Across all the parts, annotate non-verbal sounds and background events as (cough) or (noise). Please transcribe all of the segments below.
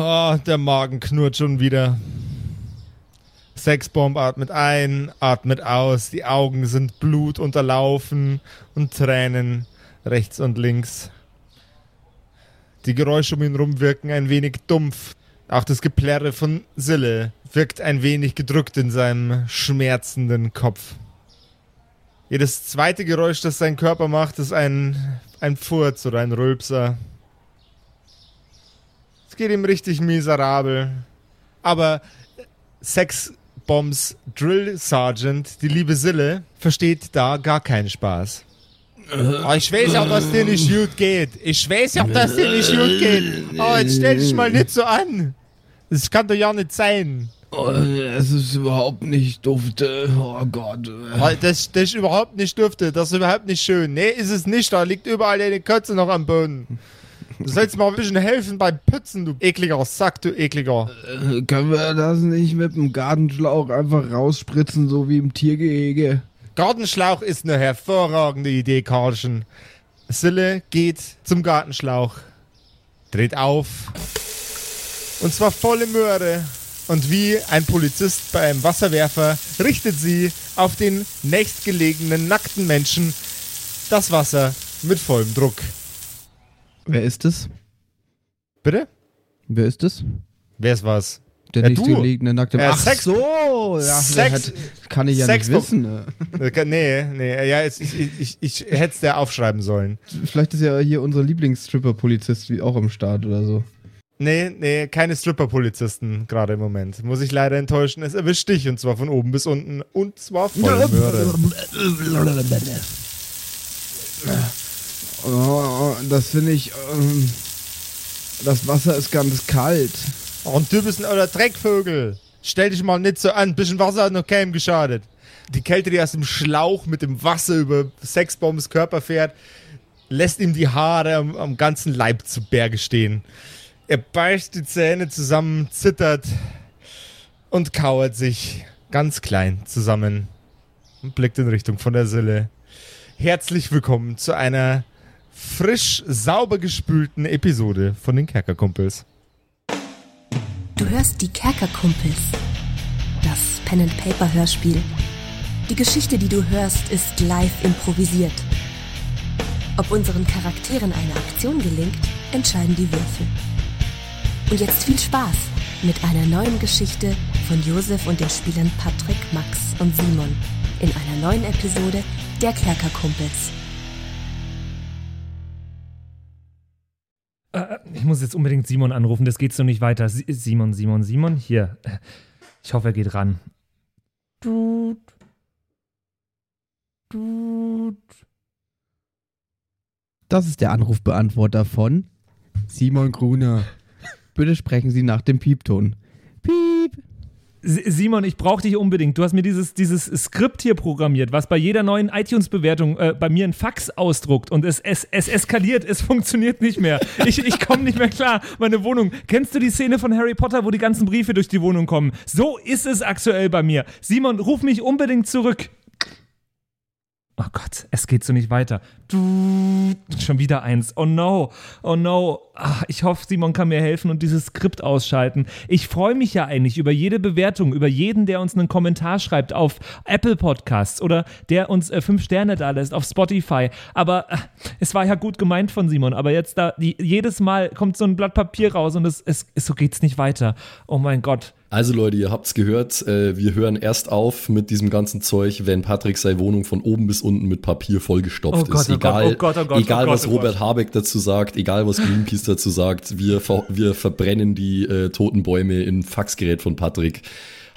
Oh, der Magen knurrt schon wieder. Sexbomb atmet ein, atmet aus, die Augen sind blutunterlaufen und Tränen rechts und links. Die Geräusche um ihn rum wirken ein wenig dumpf. Auch das Geplärre von Sille wirkt ein wenig gedrückt in seinem schmerzenden Kopf. Jedes zweite Geräusch, das sein Körper macht, ist ein, ein Furz oder ein Rülpser. Geht ihm richtig miserabel. Aber Sexbombs Drill Sergeant, die liebe Sille, versteht da gar keinen Spaß. Oh, ich weiß auch, dass dir nicht gut geht. Ich weiß auch, dass dir nicht gut geht. Oh, jetzt stell dich mal nicht so an. Das kann doch ja nicht sein. Oh, es ist überhaupt nicht dufte. Oh Gott. Das, das ist überhaupt nicht dufte. Das ist überhaupt nicht schön. Nee, ist es nicht. Da liegt überall deine Kötze noch am Boden. Du sollst mal ein bisschen helfen beim Putzen, du ekliger Sack, du ekliger. Äh, können wir das nicht mit dem Gartenschlauch einfach rausspritzen, so wie im Tiergehege? Gartenschlauch ist eine hervorragende Idee, Karlchen. Sille geht zum Gartenschlauch, dreht auf. Und zwar volle Möhre. Und wie ein Polizist bei einem Wasserwerfer richtet sie auf den nächstgelegenen nackten Menschen das Wasser mit vollem Druck. Wer ist es? Bitte? Wer ist es? Wer ist was? Der Ja, nicht du. gelegene nackte Äh, Ach Sex- so, ja, Sex- der hat, kann ich ja Sex- nicht wissen. Ne? Äh, Nee, nee, ja, jetzt, ich, ich, ich, ich hätte es dir aufschreiben sollen. Vielleicht ist ja hier unser Lieblingsstripper-Polizist wie auch am Start oder so. Nee, nee, keine Stripper-Polizisten gerade im Moment. Muss ich leider enttäuschen. Es erwischt dich und zwar von oben bis unten und zwar voll Möhre. Oh, das finde ich. Ähm, das Wasser ist ganz kalt. Und du bist ein oder Dreckvögel. Stell dich mal nicht so an. Bisschen Wasser hat noch keinem geschadet. Die Kälte, die aus dem Schlauch mit dem Wasser über Sexbombs Körper fährt, lässt ihm die Haare am, am ganzen Leib zu Berge stehen. Er beißt die Zähne zusammen, zittert und kauert sich ganz klein zusammen und blickt in Richtung von der Sille. Herzlich willkommen zu einer frisch, sauber gespülten Episode von den Kerkerkumpels. Du hörst die Kerkerkumpels. Das Pen-and-Paper-Hörspiel. Die Geschichte, die du hörst, ist live improvisiert. Ob unseren Charakteren eine Aktion gelingt, entscheiden die Würfel. Und jetzt viel Spaß mit einer neuen Geschichte von Josef und den Spielern Patrick, Max und Simon in einer neuen Episode der Kerkerkumpels. Äh, Ich muss jetzt unbedingt Simon anrufen, das geht so nicht weiter. Si- Simon, Simon, Simon, hier. Ich hoffe, er geht ran. Tut. Tut. Das ist der Anrufbeantworter von Simon Gruner. Bitte sprechen Sie nach dem Piepton. Piep. Si- Simon, ich brauche dich unbedingt. Du hast mir dieses, dieses Skript hier programmiert, was bei jeder neuen iTunes-Bewertung äh, bei mir ein Fax ausdruckt und es, es, es eskaliert, es (laughs) funktioniert nicht mehr. Ich, ich komme nicht mehr klar. Meine Wohnung. Kennst du die Szene von Harry Potter, wo die ganzen Briefe durch die Wohnung kommen? So ist es aktuell bei mir. Simon, ruf mich unbedingt zurück. Oh Gott, es geht so nicht weiter. Du, schon wieder eins. Oh no, oh no. Ah, ich hoffe, Simon kann mir helfen und dieses Skript ausschalten. Ich freue mich ja eigentlich über jede Bewertung, über jeden, der uns einen Kommentar schreibt auf Apple Podcasts oder der uns äh, fünf Sterne da lässt auf Spotify. Aber äh, es war ja gut gemeint von Simon. Aber jetzt da, die, jedes Mal kommt so ein Blatt Papier raus und es, es so geht's nicht weiter. Oh mein Gott. Also Leute, ihr habt's gehört, äh, wir hören erst auf mit diesem ganzen Zeug, wenn Patrick seine Wohnung von oben bis unten mit Papier vollgestopft Oh Gott, ist. oh Egal, oh Gott, oh Gott, egal oh was oh Robert. Habeck dazu sagt, egal was Greenpeace dazu sagt, wir, wir verbrennen die äh, toten Bäume im Faxgerät von Patrick.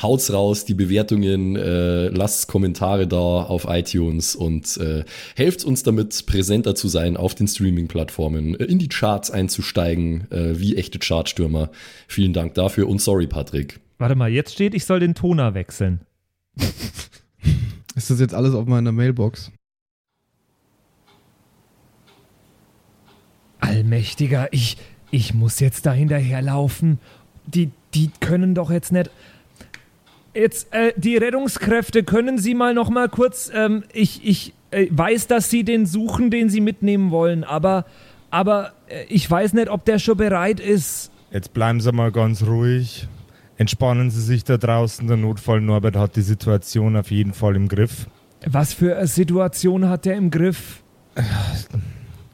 Haut's raus, die Bewertungen, äh, lasst Kommentare da auf iTunes und äh, helft uns damit, präsenter zu sein auf den Streaming-Plattformen, äh, in die Charts einzusteigen, äh, wie echte Chartstürmer. Vielen Dank dafür und sorry, Patrick. Warte mal, jetzt steht, ich soll den Toner wechseln. Ist das jetzt alles auf meiner Mailbox? Allmächtiger, ich, ich muss jetzt da hinterherlaufen. Die, die können doch jetzt nicht. Jetzt, äh, die Rettungskräfte, können Sie mal noch mal kurz, ähm, ich, ich äh, weiß, dass Sie den suchen, den Sie mitnehmen wollen, aber, aber äh, ich weiß nicht, ob der schon bereit ist. Jetzt bleiben Sie mal ganz ruhig. Entspannen Sie sich da draußen. Der Notfall Norbert hat die Situation auf jeden Fall im Griff. Was für eine Situation hat er im Griff?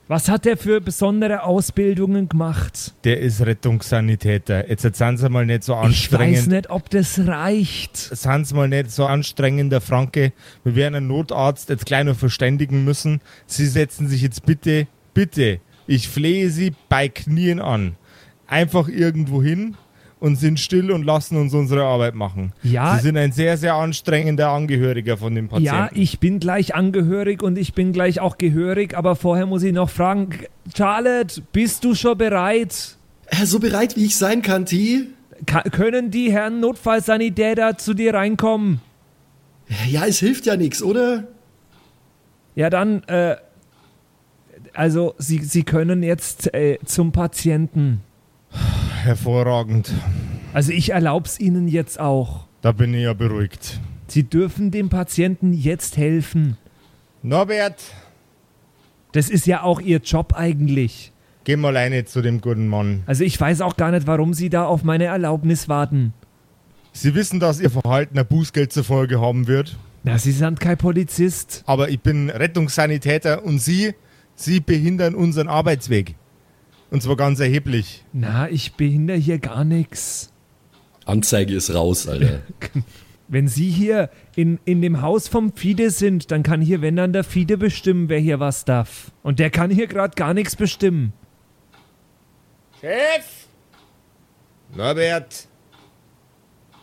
Was hat er für besondere Ausbildungen gemacht? Der ist Rettungssanitäter. Jetzt seien Sie mal nicht so Ich weiß anstrengend. nicht, ob das reicht. Seien Sie mal nicht so anstrengend, der Franke. Wir werden einen Notarzt jetzt gleich noch verständigen müssen. Sie setzen sich jetzt bitte, bitte, ich flehe Sie bei Knien an. Einfach irgendwo hin und sind still und lassen uns unsere Arbeit machen. Ja. Sie sind ein sehr, sehr anstrengender Angehöriger von dem Patienten. Ja, ich bin gleich angehörig und ich bin gleich auch gehörig, aber vorher muss ich noch fragen, Charlotte, bist du schon bereit? Äh, so bereit wie ich sein kann, T. Ka können die Herren Notfallsanitäter zu dir reinkommen? Ja, es hilft ja nichts, oder? Ja, dann, äh, also sie, sie können jetzt äh, zum Patienten. Hervorragend. Also ich erlaub's Ihnen jetzt auch. Da bin ich ja beruhigt. Sie dürfen dem Patienten jetzt helfen. Norbert, Das ist ja auch Ihr Job eigentlich. geh mal alleine zu dem guten Mann. Also ich weiß auch gar nicht, warum Sie da auf meine Erlaubnis warten. Sie wissen, dass Ihr Verhalten ein Bußgeld zur Folge haben wird. Na, Sie sind kein Polizist. Aber ich bin Rettungssanitäter und Sie, Sie behindern unseren Arbeitsweg. Und zwar ganz erheblich. Na, ich behindere hier gar nichts. Anzeige ist raus, Alter. (laughs) Wenn Sie hier in, in dem Haus vom Fide sind, dann kann hier, wenn dann der Fide bestimmen, wer hier was darf. Und der kann hier gerade gar nichts bestimmen. Chef! Norbert!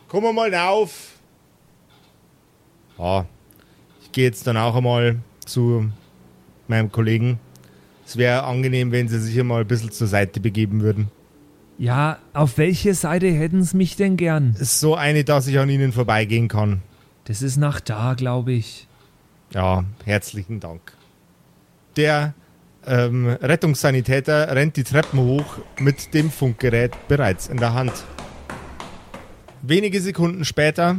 Komm mal auf! Ja, ich gehe jetzt dann auch einmal zu meinem Kollegen. Es wäre angenehm, wenn Sie sich hier mal ein bisschen zur Seite begeben würden. Ja, auf welche Seite hätten Sie mich denn gern? Ist so eine, dass ich an Ihnen vorbeigehen kann. Das ist nach da, glaube ich. Ja, herzlichen Dank. Der ähm, Rettungssanitäter rennt die Treppen hoch mit dem Funkgerät bereits in der Hand. Wenige Sekunden später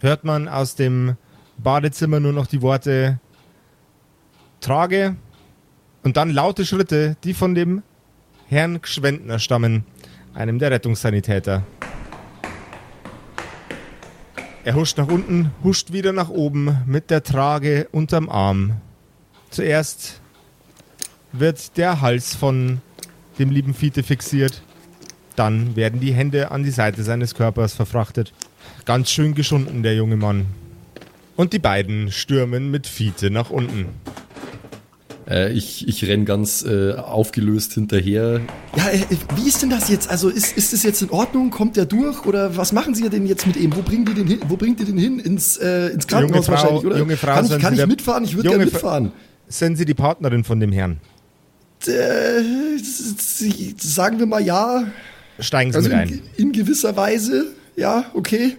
hört man aus dem Badezimmer nur noch die Worte Trage und dann laute Schritte, die von dem Herrn Gschwendner stammen, einem der Rettungssanitäter. Er huscht nach unten, huscht wieder nach oben mit der Trage unterm Arm. Zuerst wird der Hals von dem lieben Fiete fixiert. Dann werden die Hände an die Seite seines Körpers verfrachtet. Ganz schön geschunden, der junge Mann. Und die beiden stürmen mit Fiete nach unten. Äh, ich, ich renn ganz äh, aufgelöst hinterher. Ja, äh, wie ist denn das jetzt? Also ist, ist das jetzt in Ordnung? Kommt der durch? Oder was machen Sie denn jetzt mit ihm? Wo bringen die den hin? Wo bringt ihr den hin? Ins, äh, ins Krankenhaus Junge Frau- wahrscheinlich, oder? junge Frau, kann ich, kann ich der- mitfahren? Ich würde gerne mitfahren. Sind Sie die Partnerin von dem Herrn? Äh, sagen wir mal ja. Steigen Sie Also mit in, ein. in gewisser Weise, ja, okay.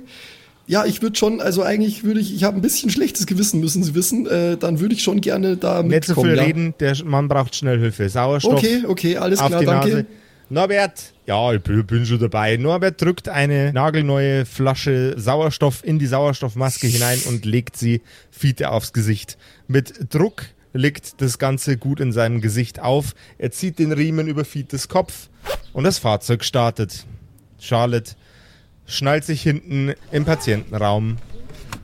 Ja, ich würde schon, also eigentlich würde ich, ich habe ein bisschen schlechtes Gewissen, müssen Sie wissen. Äh, dann würde ich schon gerne da Nicht so mitkommen. viel ja. reden, der Mann braucht schnell Hilfe. Sauerstoff. Okay, okay, alles klar, danke. Nase. Norbert, ja, ich bin, bin schon dabei. Norbert drückt eine nagelneue Flasche Sauerstoff in die Sauerstoffmaske hinein und legt sie Fiete aufs Gesicht. Mit Druck legt das Ganze gut in seinem Gesicht auf. Er zieht den Riemen über Fietes Kopf und das Fahrzeug startet. Charlotte schnallt sich hinten im Patientenraum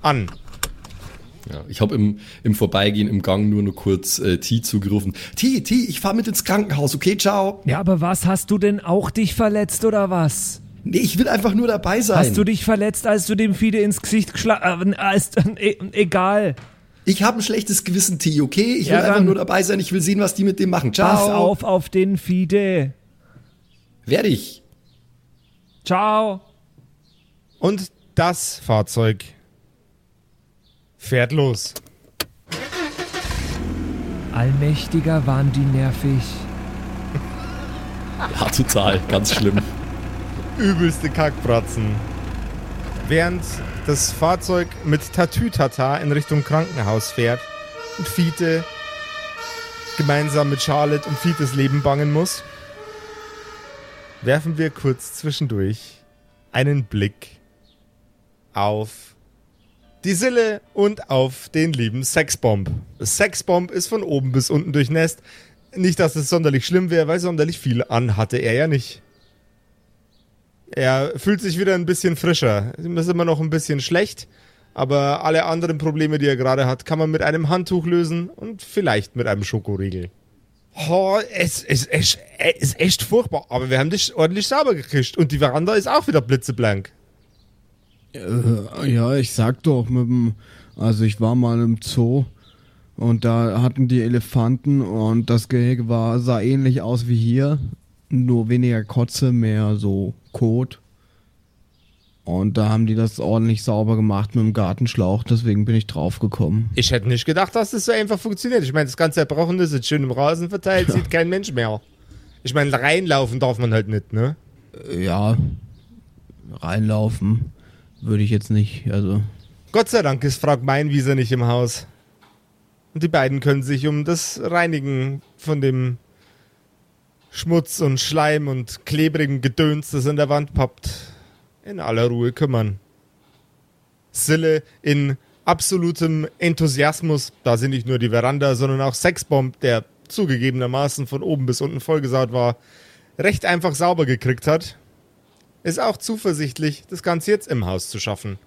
an. Ja, ich habe im, im Vorbeigehen im Gang nur noch kurz äh, T zugerufen. T, T, ich fahr mit ins Krankenhaus, okay, ciao. Ja, aber was, hast du denn auch dich verletzt oder was? Nee, ich will einfach nur dabei sein. Hast du dich verletzt, als du dem Fide ins Gesicht geschlagen äh, ist, äh, Egal. ich habe ein schlechtes Gewissen, T, okay? Ich will Ja, einfach nur dabei sein, ich will sehen, was die mit dem machen. Ciao. Pass auf auf den Fide. Werde ich. Ciao. Und das Fahrzeug fährt los. Allmächtiger waren die nervig. Ja, total, ganz schlimm. übelste Kackbratzen. Während das Fahrzeug mit Tatütata in Richtung Krankenhaus fährt und Fiete gemeinsam mit Charlotte um Fietes Leben bangen muss, werfen wir kurz zwischendurch einen Blick auf die Sille und auf den lieben Sexbomb. Sexbomb ist von oben bis unten durchnässt. Nicht, dass es sonderlich schlimm wäre, weil sonderlich viel an hatte er ja nicht. Er fühlt sich wieder ein bisschen frischer. Ihm ist immer noch ein bisschen schlecht, aber alle anderen Probleme, die er gerade hat, kann man mit einem Handtuch lösen und vielleicht mit einem Schokoriegel. Oh, es, es, es, es ist echt furchtbar, aber wir haben dich ordentlich sauber gekriegt und die Veranda ist auch wieder blitzeblank. Äh, ja, ich sag doch, mit dem, also ich war mal im Zoo und da hatten die Elefanten und das Gehege war, sah ähnlich aus wie hier, nur weniger Kotze, mehr so Kot. Und da haben die das ordentlich sauber gemacht mit dem Gartenschlauch, deswegen bin ich draufgekommen. Ich hätte nicht gedacht, dass das so einfach funktioniert. Ich meine, das ganze Erbrochene ist jetzt schön im Rasen verteilt, (laughs) sieht kein Mensch mehr. Ich meine, reinlaufen darf man halt nicht, ne? Äh, Ja, reinlaufen würde ich jetzt nicht, also. Gott sei Dank ist Frau Meinwieser nicht im Haus. Und die beiden können sich um das Reinigen von dem Schmutz und Schleim und klebrigen Gedöns, das an der Wand poppt, in aller Ruhe kümmern. Sille in absolutem Enthusiasmus, da sie nicht nur die Veranda, sondern auch Sexbomb, der zugegebenermaßen von oben bis unten vollgesaut war, recht einfach sauber gekriegt hat, ist auch zuversichtlich, das Ganze jetzt im Haus zu schaffen.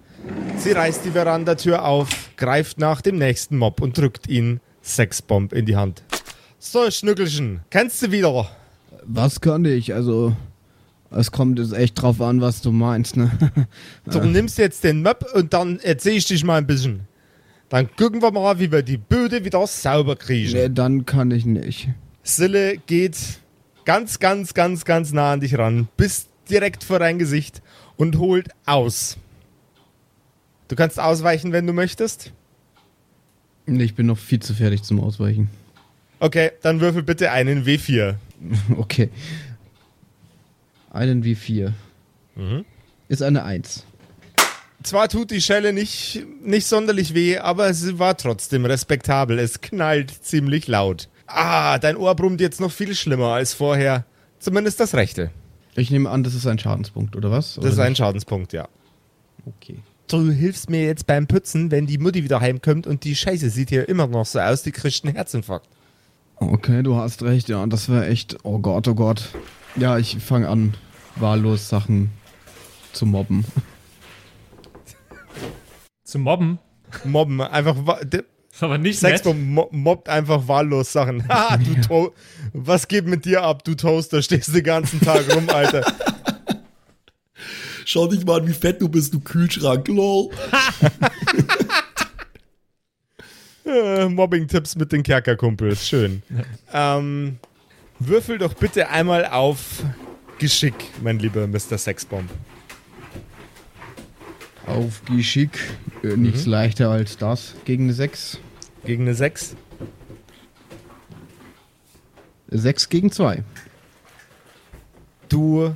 Sie reißt die Verandatür auf, greift nach dem nächsten Mob und drückt ihn Sexbomb in die Hand. So, Schnückelchen, kennst du wieder? Was kann ich? Also, es kommt jetzt echt drauf an, was du meinst, ne? (laughs) Du nimmst jetzt den Mob und dann erzähl ich dich mal ein bisschen. Dann gucken wir mal, wie wir die Böde wieder sauber kriegen. nee, dann kann ich nicht. Sille geht ganz, ganz, ganz, ganz nah an dich ran, bis direkt vor dein Gesicht und holt aus. Du kannst ausweichen, wenn du möchtest. Nee, Ich bin noch viel zu fertig zum Ausweichen. Okay, dann würfel bitte einen W4. (laughs) Okay. Einen wie vier. Mhm. Ist eine Eins. Zwar tut die Schelle nicht, nicht sonderlich weh, aber sie war trotzdem respektabel. Es knallt ziemlich laut. Ah, dein Ohr brummt jetzt noch viel schlimmer als vorher. Zumindest das rechte. Ich nehme an, das ist ein Schadenspunkt, oder was? Das ist ein Schadenspunkt, ja. Okay. Du hilfst mir jetzt beim Putzen, wenn die Mutti wieder heimkommt und die Scheiße sieht hier immer noch so aus, die kriegt einen Herzinfarkt. Okay, du hast recht, ja. Das wäre echt. Oh Gott, oh Gott. Ja, ich fange an, wahllos Sachen zu mobben. Zu mobben. Mobben, einfach. Ist aber nicht nett. Sexbomb mo mobbt einfach wahllos Sachen. (laughs) Ha, du to Was geht mit dir ab, du Toaster? Stehst den ganzen Tag rum, Alter. Schau dich mal an, wie fett du bist, du Kühlschrank, lol. Äh, Mobbing-Tipps mit den Kerkerkumpels. Schön. ähm, würfel doch bitte einmal auf Geschick, mein lieber Mr. Sexbomb. Auf Geschick. Äh, nichts leichter als das. Gegen eine 6. Gegen eine 6. 6 gegen 2. Du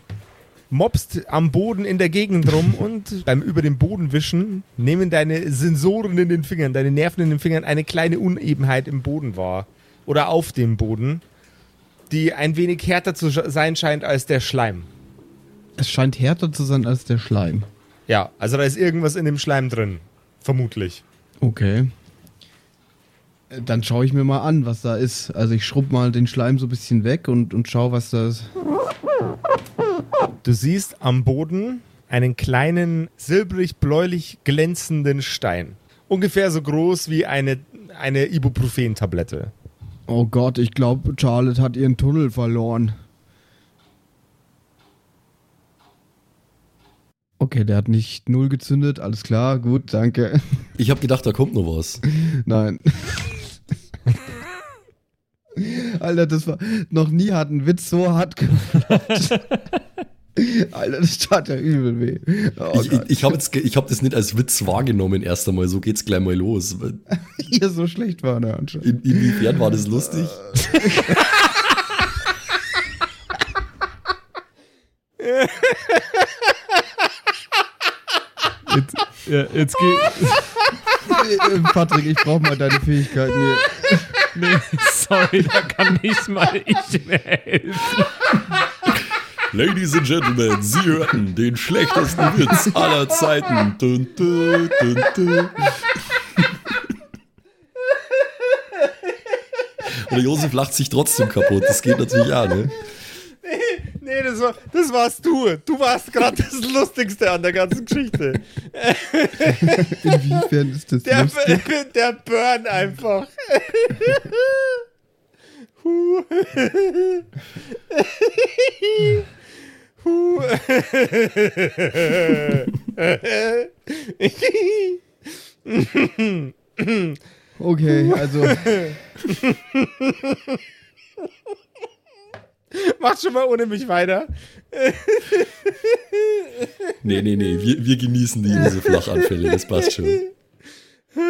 mobst am Boden in der Gegend rum (laughs) und beim über den Boden wischen nehmen deine Sensoren in den Fingern, deine Nerven in den Fingern eine kleine Unebenheit im Boden wahr. Oder auf dem Boden, die ein wenig härter zu sein scheint als der Schleim. Es scheint härter zu sein als der Schleim. Ja, also da ist irgendwas in dem Schleim drin. Vermutlich. Okay. Dann schaue ich mir mal an, was da ist. Also ich schrubb mal den Schleim so ein bisschen weg und, und schau, was da ist. Du siehst am Boden einen kleinen silbrig-bläulich glänzenden Stein. Ungefähr so groß wie eine, eine Ibuprofen-Tablette. Oh Gott, ich glaube, Charlotte hat ihren Tunnel verloren. Okay, der hat nicht null gezündet, alles klar, gut, danke. Ich habe gedacht, da kommt noch was. (laughs) Nein. (laughs) (laughs) Alter, das war. Noch nie hat ein Witz so hart geklappt. (laughs) Alter, das tat ja übel weh. Oh ich ich, ich habe hab das nicht als Witz wahrgenommen erst einmal. So geht's gleich mal los. (laughs) Ihr so schlecht war der anscheinend. In, inwiefern war das lustig? Jetzt, ja, jetzt geht. Äh, Patrick, ich brauch mal deine Fähigkeiten hier. (laughs) Nee, sorry, da kann nicht mal ich mehr helfen. Ladies and Gentlemen, Sie hörten den schlechtesten Witz aller Zeiten. Dun, dun, dun, dun. Und der Josef lacht sich trotzdem kaputt. Das geht natürlich auch, ne? Nee, das, war, das warst du. Du warst gerade das Lustigste an der ganzen Geschichte. Inwiefern ist das Der, lustig? der Burn einfach. Huh. Huh. Okay, also (laughs) Mach schon mal ohne mich weiter. Nee, nee, nee, wir, wir genießen die diese Flachanfälle, das passt schon.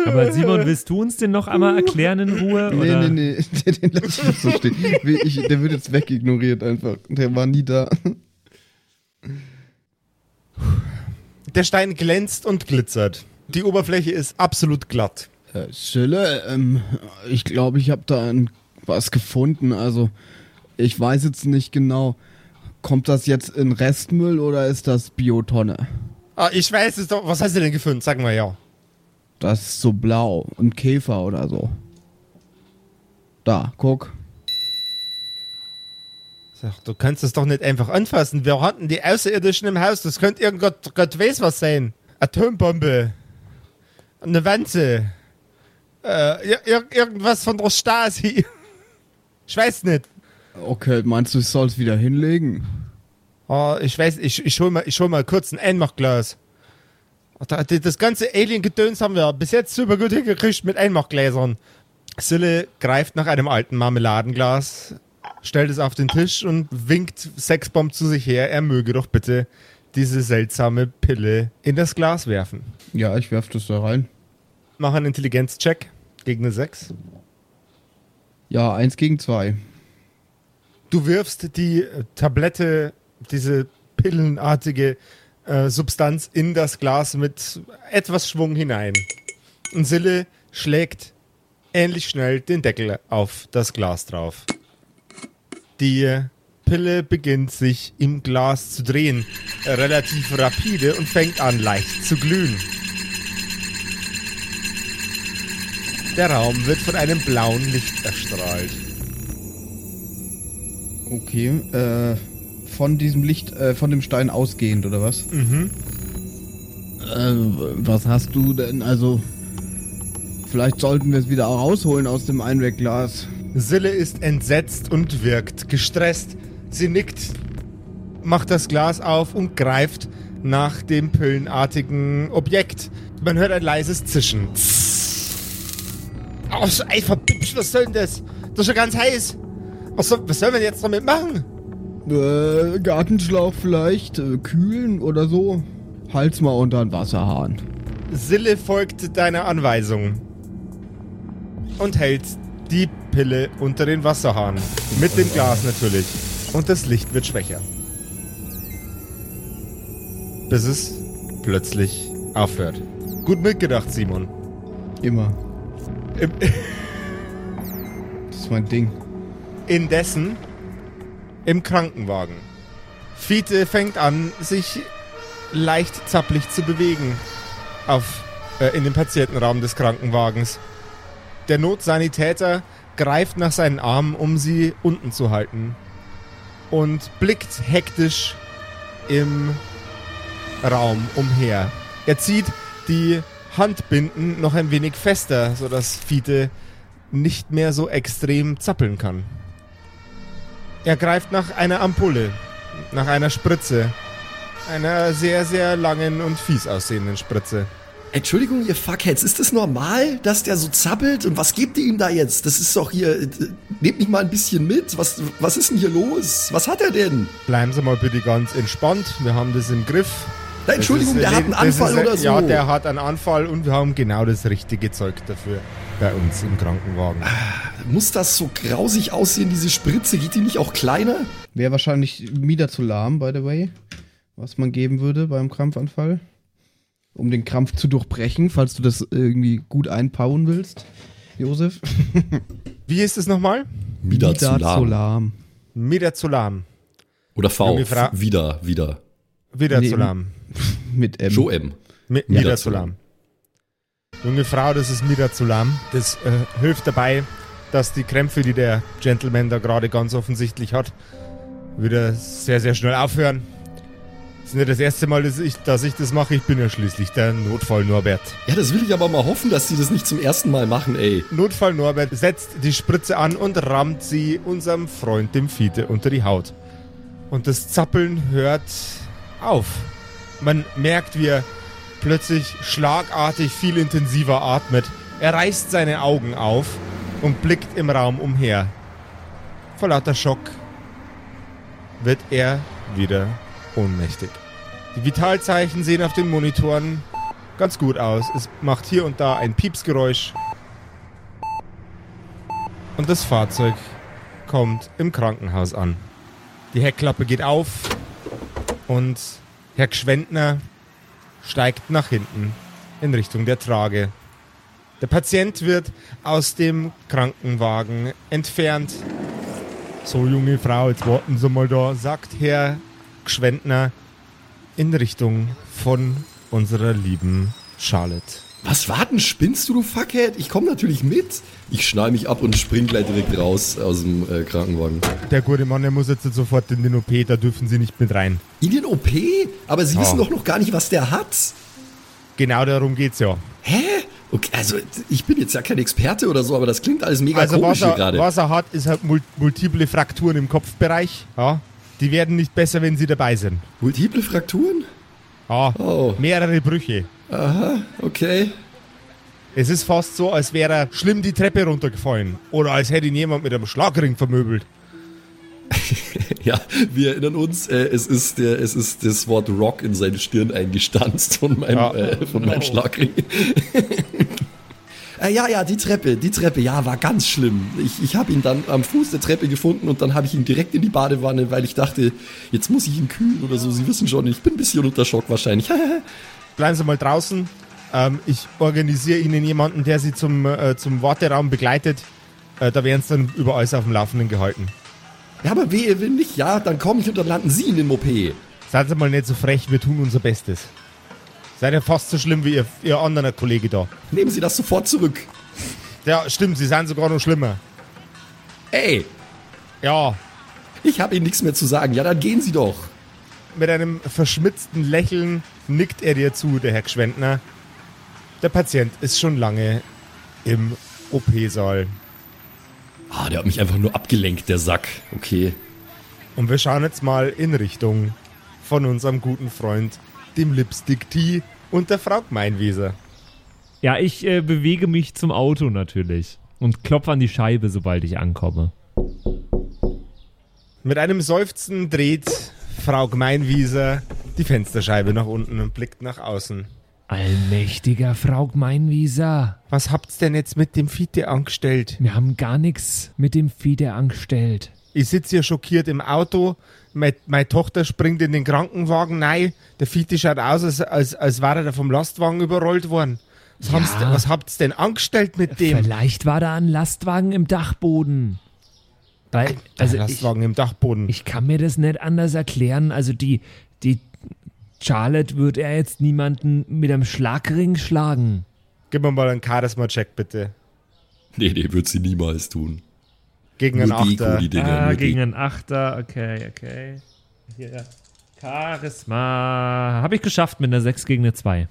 Aber Simon, willst du uns den noch einmal erklären in Ruhe? nee, oder? nee, nee, (laughs) den, lass ich nicht so stehen. Ich, der wird jetzt wegignoriert einfach. Der war nie da. Der Stein glänzt und glitzert. Die Oberfläche ist absolut glatt. Äh, Schille, ähm, ich glaube, ich habe da ein, was gefunden. Also, ich weiß jetzt nicht genau. Kommt das jetzt in Restmüll oder ist das Biotonne? Ah, ich weiß es doch. Was hast du denn gefunden? Sag mal ja. Das ist so blau. Ein Käfer oder so. Da, guck. Sag, du kannst es doch nicht einfach anfassen. Wir hatten die Außerirdischen im Haus. Das könnte irgend Gott weiß was sein. Atombombe. Eine Wanze. Äh, ir irgendwas von der Stasi. (laughs) Ich weiß nicht. Okay, meinst du, ich soll es wieder hinlegen? Oh, ich weiß, ich, ich hol mal, ich hol mal kurz ein Einmachglas. Das ganze Alien-Gedöns haben wir bis jetzt super gut hingekriegt mit Einmachgläsern. Sille greift nach einem alten Marmeladenglas, stellt es auf den Tisch und winkt Sexbomb zu sich her. Er möge doch bitte diese seltsame Pille in das Glas werfen. Ja, ich werf das da rein. Mach einen Intelligenzcheck gegen eine 6. Ja, eins gegen zwei. Du wirfst die äh, Tablette, diese pillenartige äh, Substanz in das Glas mit etwas Schwung hinein. Und Sille schlägt ähnlich schnell den Deckel auf das Glas drauf. Die Pille beginnt sich im Glas zu drehen, äh, relativ rapide und fängt an leicht zu glühen. Der Raum wird von einem blauen Licht erstrahlt. Okay, äh, von diesem Licht, äh, von dem Stein ausgehend, oder was? Mhm. Äh, was hast du denn? Also, vielleicht sollten wir es wieder rausholen aus dem Einwegglas. Sille ist entsetzt und wirkt gestresst. Sie nickt, macht das Glas auf und greift nach dem pillenartigen Objekt. Man hört ein leises Zischen. Oh, so, ey, verpippsch, was soll denn das? Das ist ja ganz heiß. Was, soll, was sollen wir jetzt damit machen? Äh, Gartenschlauch vielleicht, äh, kühlen oder so. Halt's mal unter den Wasserhahn. Sille folgt deiner Anweisung und hält die Pille unter den Wasserhahn. Mit dem Glas natürlich. Und das Licht wird schwächer. Bis es plötzlich aufhört. Gut mitgedacht, Simon. Immer. Im, Das ist mein Ding. Indessen im Krankenwagen. Fiete fängt an, sich leicht zappelig zu bewegen auf, äh, in dem Patientenraum des Krankenwagens. Der Notsanitäter greift nach seinen Armen, um sie unten zu halten und blickt hektisch im Raum umher. Er zieht die Handbinden noch ein wenig fester, sodass Fiete nicht mehr so extrem zappeln kann. Er greift nach einer Ampulle, nach einer Spritze, einer sehr, sehr langen und fies aussehenden Spritze. Entschuldigung, ihr Fuckheads, ist das normal, dass der so zappelt? Und was gebt ihr ihm da jetzt? Das ist doch hier. äh, Nehmt mich mal ein bisschen mit. Was, was ist denn hier los? Was hat er denn? Bleiben Sie mal bitte ganz entspannt, wir haben das im Griff. Na, Entschuldigung, ist, der hat einen Anfall ist, oder so. Ja, der hat einen Anfall und wir haben genau das richtige Zeug dafür bei uns im Krankenwagen. Muss das so grausig aussehen, diese Spritze? Geht die nicht auch kleiner? Wäre wahrscheinlich Midazolam, by the way, was man geben würde beim Krampfanfall. Um den Krampf zu durchbrechen, falls du das irgendwie gut einpauen willst, Josef. (laughs) Wie ist es nochmal? Midazolam. Midazolam. Oder V. Frau- Wieder, wieder. Midazolam. Mit M. Joe M. Mi Midazolam. Junge Frau, das ist Midazolam. Das äh, hilft dabei, dass die Krämpfe, die der Gentleman da gerade ganz offensichtlich hat, wieder sehr, sehr schnell aufhören. Das ist nicht das erste Mal, dass ich, dass ich das mache. Ich bin ja schließlich der Notfall Norbert. Ja, das will ich aber mal hoffen, dass sie das nicht zum ersten Mal machen, ey. Notfall Norbert setzt die Spritze an und rammt sie unserem Freund, dem Fiete, unter die Haut. Und das Zappeln hört auf. Man merkt, wie er plötzlich schlagartig viel intensiver atmet. Er reißt seine Augen auf und blickt im Raum umher. Vor lauter Schock wird er wieder ohnmächtig. Die Vitalzeichen sehen auf den Monitoren ganz gut aus. Es macht hier und da ein Piepsgeräusch. Und das Fahrzeug kommt im Krankenhaus an. Die Heckklappe geht auf und Herr Gschwendner steigt nach hinten in Richtung der Trage. Der Patient wird aus dem Krankenwagen entfernt. So, junge Frau, jetzt warten Sie mal da, sagt Herr Gschwendner in Richtung von unserer lieben Charlotte. Was warten, spinnst du, du Fuckhead? Ich komme natürlich mit. Ich schnall mich ab und spring gleich direkt raus aus dem äh, Krankenwagen. Der gute Mann, der muss jetzt sofort in den OP, da dürfen Sie nicht mit rein. In den OP? Aber Sie Ja. wissen doch noch gar nicht, was der hat. Genau darum geht's ja. Hä? Okay, also ich bin jetzt ja kein Experte oder so, aber das klingt alles mega Also was komisch hier er, gerade. was er hat, ist halt mul multiple Frakturen im Kopfbereich. Ja. Die werden nicht besser, wenn Sie dabei sind. Multiple Frakturen? Ja. Oh, Mehrere Brüche. okay. Es ist fast so, als wäre er schlimm die Treppe runtergefallen. Oder als hätte ihn jemand mit einem Schlagring vermöbelt. (laughs) Ja, wir erinnern uns, äh, es, ist der, es ist das Wort Rock in seine Stirn eingestanzt von meinem, Ja. äh, von meinem Schlagring. (laughs) äh, ja, ja, die Treppe, die Treppe, ja, war ganz schlimm. Ich, ich habe ihn dann am Fuß der Treppe gefunden und dann habe ich ihn direkt in die Badewanne, weil ich dachte, jetzt muss ich ihn kühlen oder so. Sie wissen schon, ich bin ein bisschen unter Schock wahrscheinlich. (laughs) Bleiben Sie mal draußen. Ähm, ich organisiere Ihnen jemanden, der Sie zum, äh, zum Warteraum begleitet. Äh, da werden Sie dann über alles auf dem Laufenden gehalten. ja, aber wehe, wenn nicht, ja, dann komme ich und dann landen Sie in dem OP. Seien Sie mal nicht so frech, wir tun unser Bestes. Seid ihr fast so schlimm wie Ihr, Ihr anderer Kollege da. Nehmen Sie das sofort zurück. Ja, stimmt, Sie sind sogar noch schlimmer. Ey, Ja, ich habe Ihnen nichts mehr zu sagen. Ja, dann gehen Sie doch. Mit einem verschmitzten Lächeln nickt er dir zu, der Herr Gschwendner. Der Patient ist schon lange im OP-Saal. Ah, der hat mich einfach nur abgelenkt, der Sack. Okay. Und wir schauen jetzt mal in Richtung von unserem guten Freund, dem Lipstick T und der Frau Gmeinwieser. Ja, ich äh, bewege mich zum Auto natürlich und klopfe an die Scheibe, sobald ich ankomme. Mit einem Seufzen dreht Frau Gmeinwieser die Fensterscheibe nach unten und blickt nach außen. Allmächtiger Frau Gmeinwieser, Was habt's denn jetzt mit dem Fiete angestellt? wir haben gar nichts mit dem Fiete angestellt. Ich sitze hier schockiert im Auto. Meine, meine Tochter springt in den Krankenwagen. Nein, der Fiete schaut aus, als, als, als wäre er vom Lastwagen überrollt worden. Was, Ja. was habt's denn angestellt mit dem? Vielleicht war da ein Lastwagen im Dachboden. Weil, also der ich, Lastwagen im Dachboden. ich kann mir das nicht anders erklären. Also die, die Charlotte wird er jetzt niemanden mit einem Schlagring schlagen. Gib mir mal einen Charisma-Check, bitte. Nee, nee, wird sie niemals tun. Gegen einen Achter. die Dinger. Ah, gegen einen Achter, okay, okay. Hier. Charisma. Habe ich geschafft mit einer 6 gegen eine 2.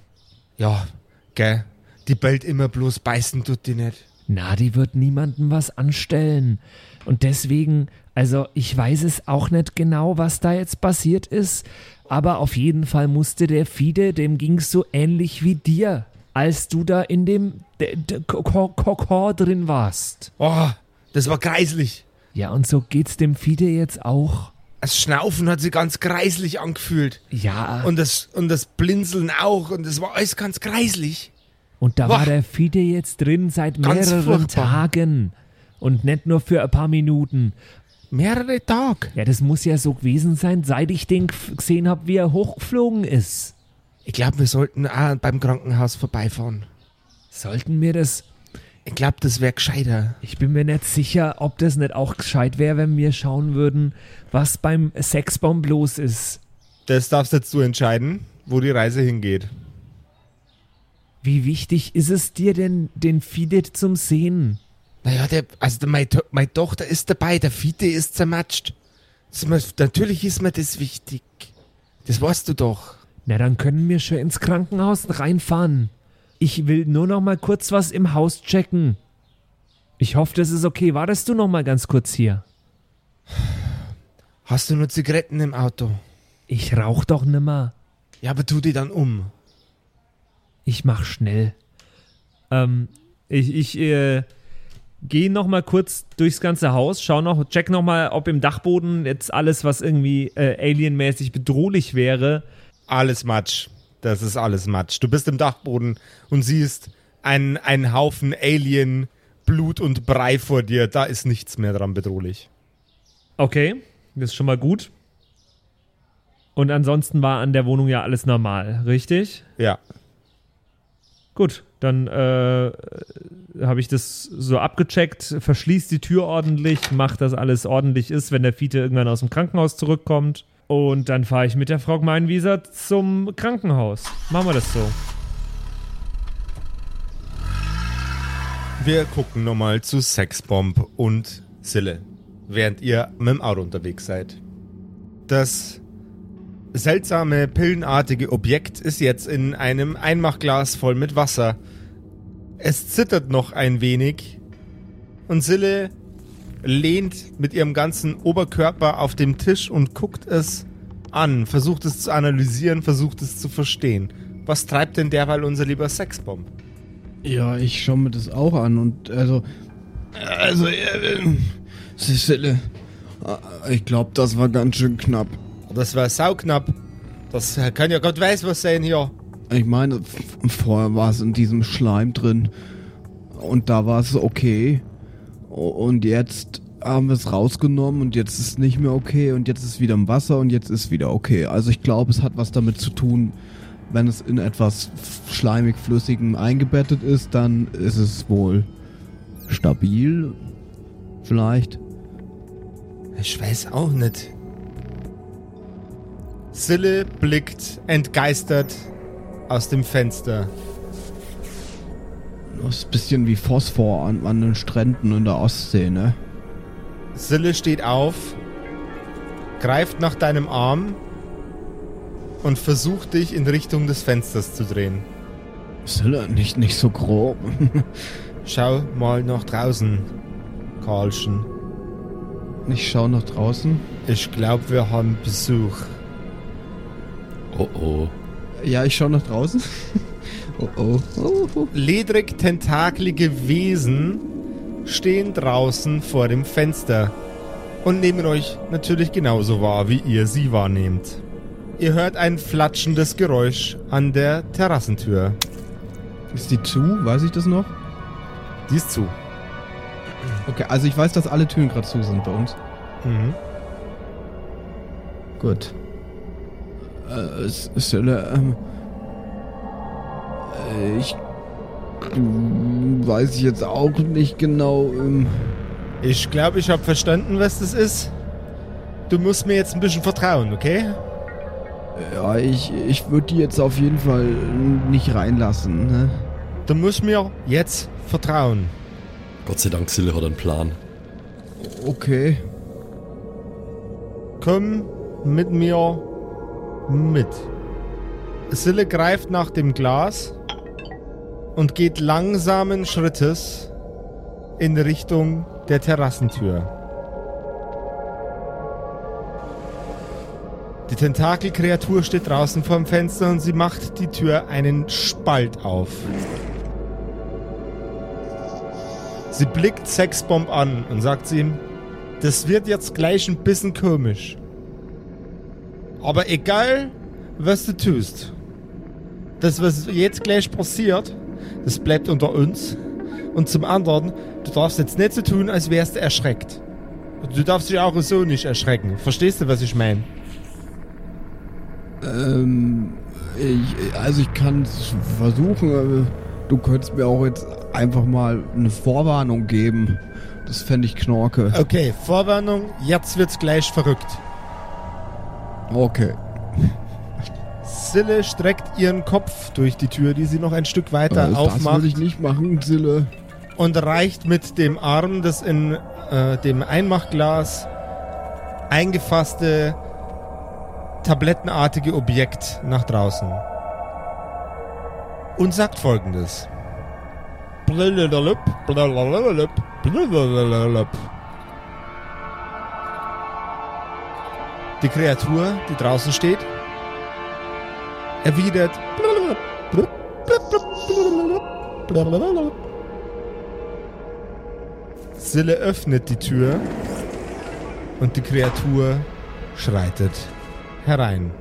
Ja, gell. Die bellt immer bloß, beißen tut die nicht. Na, die wird niemandem was anstellen. Und deswegen, also ich weiß es auch nicht genau, was da jetzt passiert ist, aber auf jeden Fall musste der Fide, dem ging's so ähnlich wie dir, als du da in dem d- d- Ko- Kokor drin warst. Oh, das war kreislich. Ja, und so geht's dem Fide jetzt auch. Das Schnaufen hat sich ganz kreislich angefühlt. Ja, Und das, und das Blinzeln auch. Und das war alles ganz kreislich. Und da Boah. war der Fide jetzt drin seit Ganz mehreren furchtbar. Tagen. Und nicht nur für ein paar Minuten. Mehrere Tage. Ja, das muss ja so gewesen sein, seit ich den gesehen habe, wie er hochgeflogen ist. Ich glaube, wir sollten auch beim Krankenhaus vorbeifahren. Sollten wir das. Ich glaube, das wäre gescheiter. Ich bin mir nicht sicher, ob das nicht auch gescheit wäre, wenn wir schauen würden, was beim Sexbomb los ist. Das darfst jetzt du entscheiden, wo die Reise hingeht. Wie wichtig ist es dir denn, den Fide zum Sehen? Naja, der, also der, meine, meine Tochter ist dabei, der Fiete ist zermatscht. Ist Natürlich ist mir das wichtig. Das weißt du doch. Na, dann können wir schon ins Krankenhaus reinfahren. Ich will nur noch mal kurz was im Haus checken. Ich hoffe, das ist okay. Wartest du noch mal ganz kurz hier? Hast du nur Zigaretten im Auto? Ich rauch doch nimmer. Ja, aber tu die dann um. Ich mach schnell. Ähm, ich ich äh, gehe noch mal kurz durchs ganze Haus, schau noch, check noch mal, ob im Dachboden jetzt alles, was irgendwie äh, alienmäßig bedrohlich wäre. Alles Matsch. Das ist alles Matsch. Du bist im Dachboden und siehst einen, einen Haufen Alien, Blut und Brei vor dir. Da ist nichts mehr dran bedrohlich. Okay, das ist schon mal gut. Und ansonsten war an der Wohnung ja alles normal, richtig? Ja. Gut, dann äh, habe ich das so abgecheckt, verschließt die Tür ordentlich, macht, dass alles ordentlich ist, wenn der Fiete irgendwann aus dem Krankenhaus zurückkommt. Und dann fahre ich mit der Frau Gmeinwieser zum Krankenhaus. Machen wir das so. Wir gucken nochmal zu Sexbomb und Sille, während ihr mit dem Auto unterwegs seid. Das seltsame, pillenartige Objekt ist jetzt in einem Einmachglas voll mit Wasser. Es zittert noch ein wenig und Sille lehnt mit ihrem ganzen Oberkörper auf dem Tisch und guckt es an, versucht es zu analysieren, versucht es zu verstehen. Was treibt denn derweil unser lieber Sexbomb? Ja, ich schaue mir das auch an und also. Also, äh, äh, ich glaube, das war ganz schön knapp. Das war sauknapp. Das kann ja Gott weiß was sein hier. Ich meine, vorher war es in diesem Schleim drin und da war es okay. Und jetzt haben wir es rausgenommen und jetzt ist es nicht mehr okay und jetzt ist es wieder im Wasser und jetzt ist wieder okay. Also ich glaube, es hat was damit zu tun, wenn es in etwas schleimig flüssigem eingebettet ist, dann ist es wohl stabil. Vielleicht. Ich weiß auch nicht. Sille blickt entgeistert aus dem Fenster. Das ist ein bisschen wie Phosphor an, an den Stränden in der Ostsee, ne? Sille steht auf, greift nach deinem Arm und versucht dich in Richtung des Fensters zu drehen. Sille, nicht, nicht so grob. (laughs) Schau mal nach draußen, Karlchen. Ich schau nach draußen. Ich glaube, wir haben Besuch. Oh oh. Ja, ich schau nach draußen. (laughs) oh, oh. oh. Ledrig tentakelige Wesen stehen draußen vor dem Fenster und nehmen euch natürlich genauso wahr, wie ihr sie wahrnehmt. Ihr hört ein flatschendes Geräusch an der Terrassentür. Ist die zu? Weiß ich das noch? Die ist zu. Okay, also ich weiß, dass alle Türen gerade zu sind bei uns. Mhm. Gut. Äh, S- Sille, ähm. Äh, Ich. Weiß jetzt auch nicht genau. Ähm, Ich glaube, ich habe verstanden, was das ist. Du musst mir jetzt ein bisschen vertrauen, okay? ja, ich, ich würde die jetzt auf jeden Fall nicht reinlassen, ne? Du musst mir jetzt vertrauen. Gott sei Dank, Sille hat einen Plan. Okay. Komm mit mir mit. Sille greift nach dem Glas und geht langsamen Schrittes in Richtung der Terrassentür. Die Tentakelkreatur steht draußen vorm Fenster und sie macht die Tür einen Spalt auf. Sie blickt Sexbomb an und sagt zu ihm, das wird jetzt gleich ein bisschen komisch. Aber egal, was du tust, das, was jetzt gleich passiert, das bleibt unter uns. Und zum anderen, du darfst jetzt nicht so tun, als wärst du erschreckt. Du darfst dich auch so nicht erschrecken. Verstehst du, was ich meine? Ähm, ich, also ich kann es versuchen, aber du könntest mir auch jetzt einfach mal eine Vorwarnung geben. Das fände ich knorke. Okay, Vorwarnung, jetzt wird's gleich verrückt. Okay. Sille streckt ihren Kopf durch die Tür, die sie noch ein Stück weiter Äh, das aufmacht. würde ich nicht machen, Zille. und reicht mit dem Arm, das in äh, dem Einmachglas eingefasste, tablettenartige Objekt nach draußen. Und sagt folgendes. Blablabla, blablabla, blablabla. Die Kreatur, die draußen steht, erwidert. Sille öffnet die Tür und die Kreatur schreitet herein.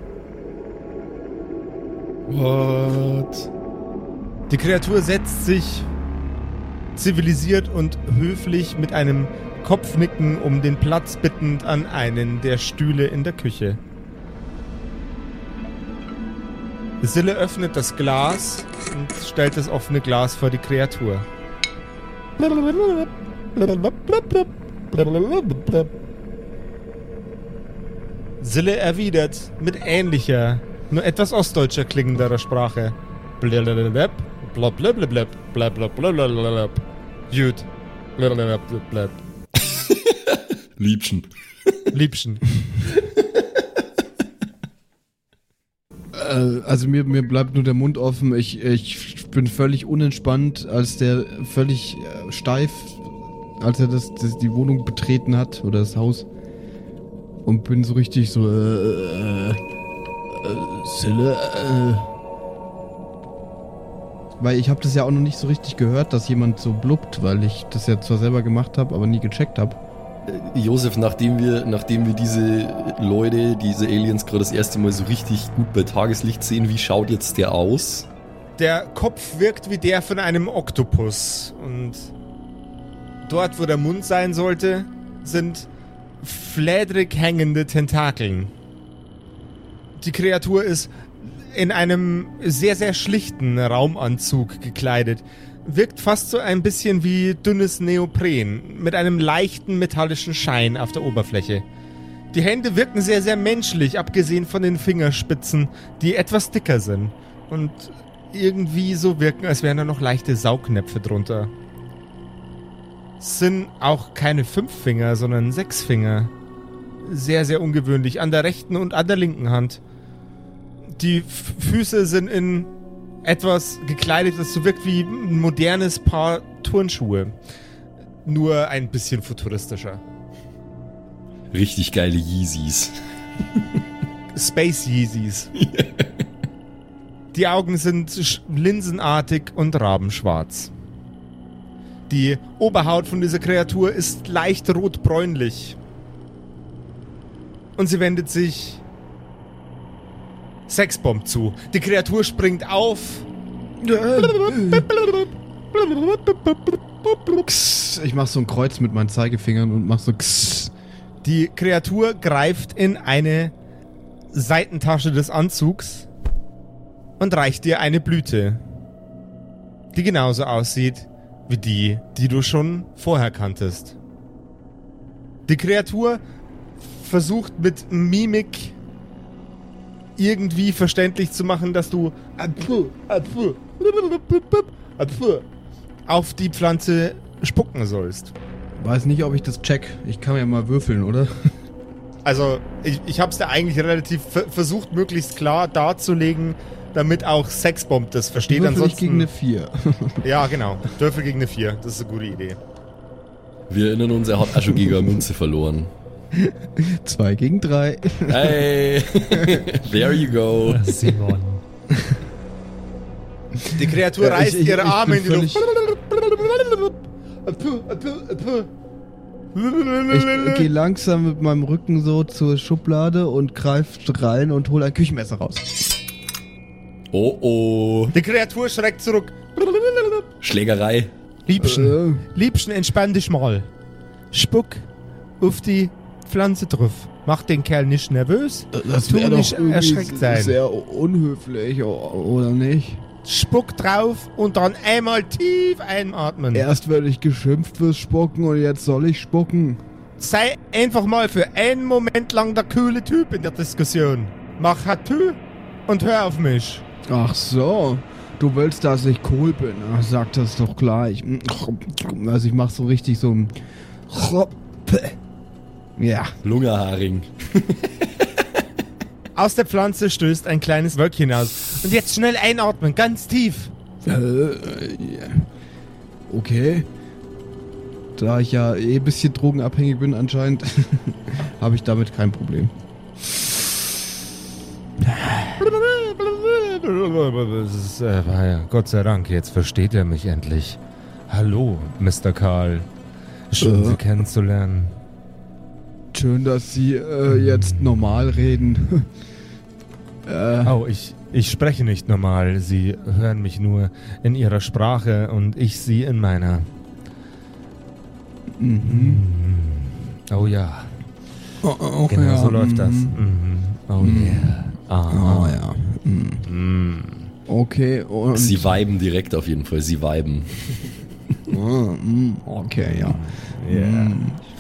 What? Die Kreatur setzt sich zivilisiert und höflich mit einem Kopfnicken um den Platz bittend an einen der Stühle in der Küche. Sille öffnet das Glas und stellt das offene Glas vor die Kreatur. Sille erwidert mit ähnlicher, nur etwas ostdeutscher klingenderer Sprache. Blablabla. (laughs) Liebchen. Liebchen. Also mir, mir bleibt nur der Mund offen. Ich, ich bin völlig unentspannt, als der völlig äh, steif, als er das, das die Wohnung betreten hat oder das Haus. Und bin so richtig so, äh, äh, äh Sille, äh. Weil ich habe das ja auch noch nicht so richtig gehört, dass jemand so blubbt, weil ich das ja zwar selber gemacht habe, aber nie gecheckt habe. Josef, nachdem wir, nachdem wir diese Leute, diese Aliens gerade das erste Mal so richtig gut bei Tageslicht sehen, wie schaut jetzt der aus? Der Kopf wirkt wie der von einem Oktopus. Und dort, wo der Mund sein sollte, sind flädrig hängende Tentakeln. Die Kreatur ist in einem sehr, sehr schlichten Raumanzug gekleidet. Wirkt fast so ein bisschen wie dünnes Neopren, mit einem leichten metallischen Schein auf der Oberfläche. Die Hände wirken sehr, sehr menschlich, abgesehen von den Fingerspitzen, die etwas dicker sind. Und irgendwie so wirken, als wären da noch leichte Saugnäpfe drunter. Sind auch keine fünf Finger, sondern sechs Finger. Sehr, sehr ungewöhnlich. An der rechten und an der linken Hand. Die F Füße sind in etwas gekleidet, das so wirkt wie ein modernes Paar Turnschuhe. Nur ein bisschen futuristischer. Richtig geile Yeezys. (laughs) Space Yeezys. Die Augen sind linsenartig und rabenschwarz. Die Oberhaut von dieser Kreatur ist leicht rotbräunlich. Und sie wendet sich Sexbomb zu. Die Kreatur springt auf. Ich mach so ein Kreuz mit meinen Zeigefingern und mach so. Die Kreatur greift in eine Seitentasche des Anzugs und reicht dir eine Blüte, die genauso aussieht wie die, die du schon vorher kanntest. Die Kreatur versucht mit Mimik irgendwie verständlich zu machen, dass du auf die Pflanze spucken sollst. Weiß nicht, ob ich das check. Ich kann ja mal würfeln, oder? Also, ich, ich habe es dir eigentlich relativ ver versucht, möglichst klar darzulegen, damit auch Sexbomb das versteht. Würfel ich gegen eine 4. (laughs) ja, genau. Dörfel gegen eine 4. Das ist eine gute Idee. Wir erinnern uns, er hat auch schon gegen eine Münze verloren. (laughs) 2 gegen 3. Hey, (laughs) there you go. Simon. Die Kreatur Ja, reißt ich- ihre ich Arme bin in die Luft. Ich gehe langsam mit meinem Rücken so zur Schublade und greife rein und hole ein Küchenmesser raus. Oh oh. Die Kreatur schreckt zurück. Schlägerei. Liebchen, Äh, Liebchen, entspann dich mal. Spuck auf die Pflanze drauf. Mach den Kerl nicht nervös. das Tu wäre doch nicht erschreckt sein. sehr unhöflich, oder nicht? Spuck drauf und dann einmal tief einatmen. Erst werde ich geschimpft fürs Spucken und jetzt soll ich spucken. Sei einfach mal für einen Moment lang der coole Typ in der Diskussion. Mach Hatü und hör auf mich. Ach so. Du willst, dass ich cool bin. Ach, sag das doch gleich. Also ich mach so richtig so ein Ja. Lungerharing. (laughs) Aus der Pflanze stößt ein kleines Wölkchen aus. Und jetzt schnell einatmen, ganz tief. Äh, ja. Okay. Da ich ja eh ein bisschen drogenabhängig bin anscheinend, (laughs) habe ich damit kein Problem. Ist, äh, Gott sei Dank, jetzt versteht er mich endlich. Hallo, Mr. Karl. Schön, Äh. Sie kennenzulernen. Schön, dass Sie äh, jetzt normal reden. (laughs) äh, Oh, ich, ich spreche nicht normal. Sie hören mich nur in Ihrer Sprache und ich Sie in meiner. mhm. Oh ja, Oh, oh, genau ja, so läuft das. mhm. Mhm. Oh yeah. Oh Aha. ja. Mhm. Mm. Okay, und. Sie viben direkt auf jeden Fall. Sie viben. (laughs) Ah, okay, ja. Yeah.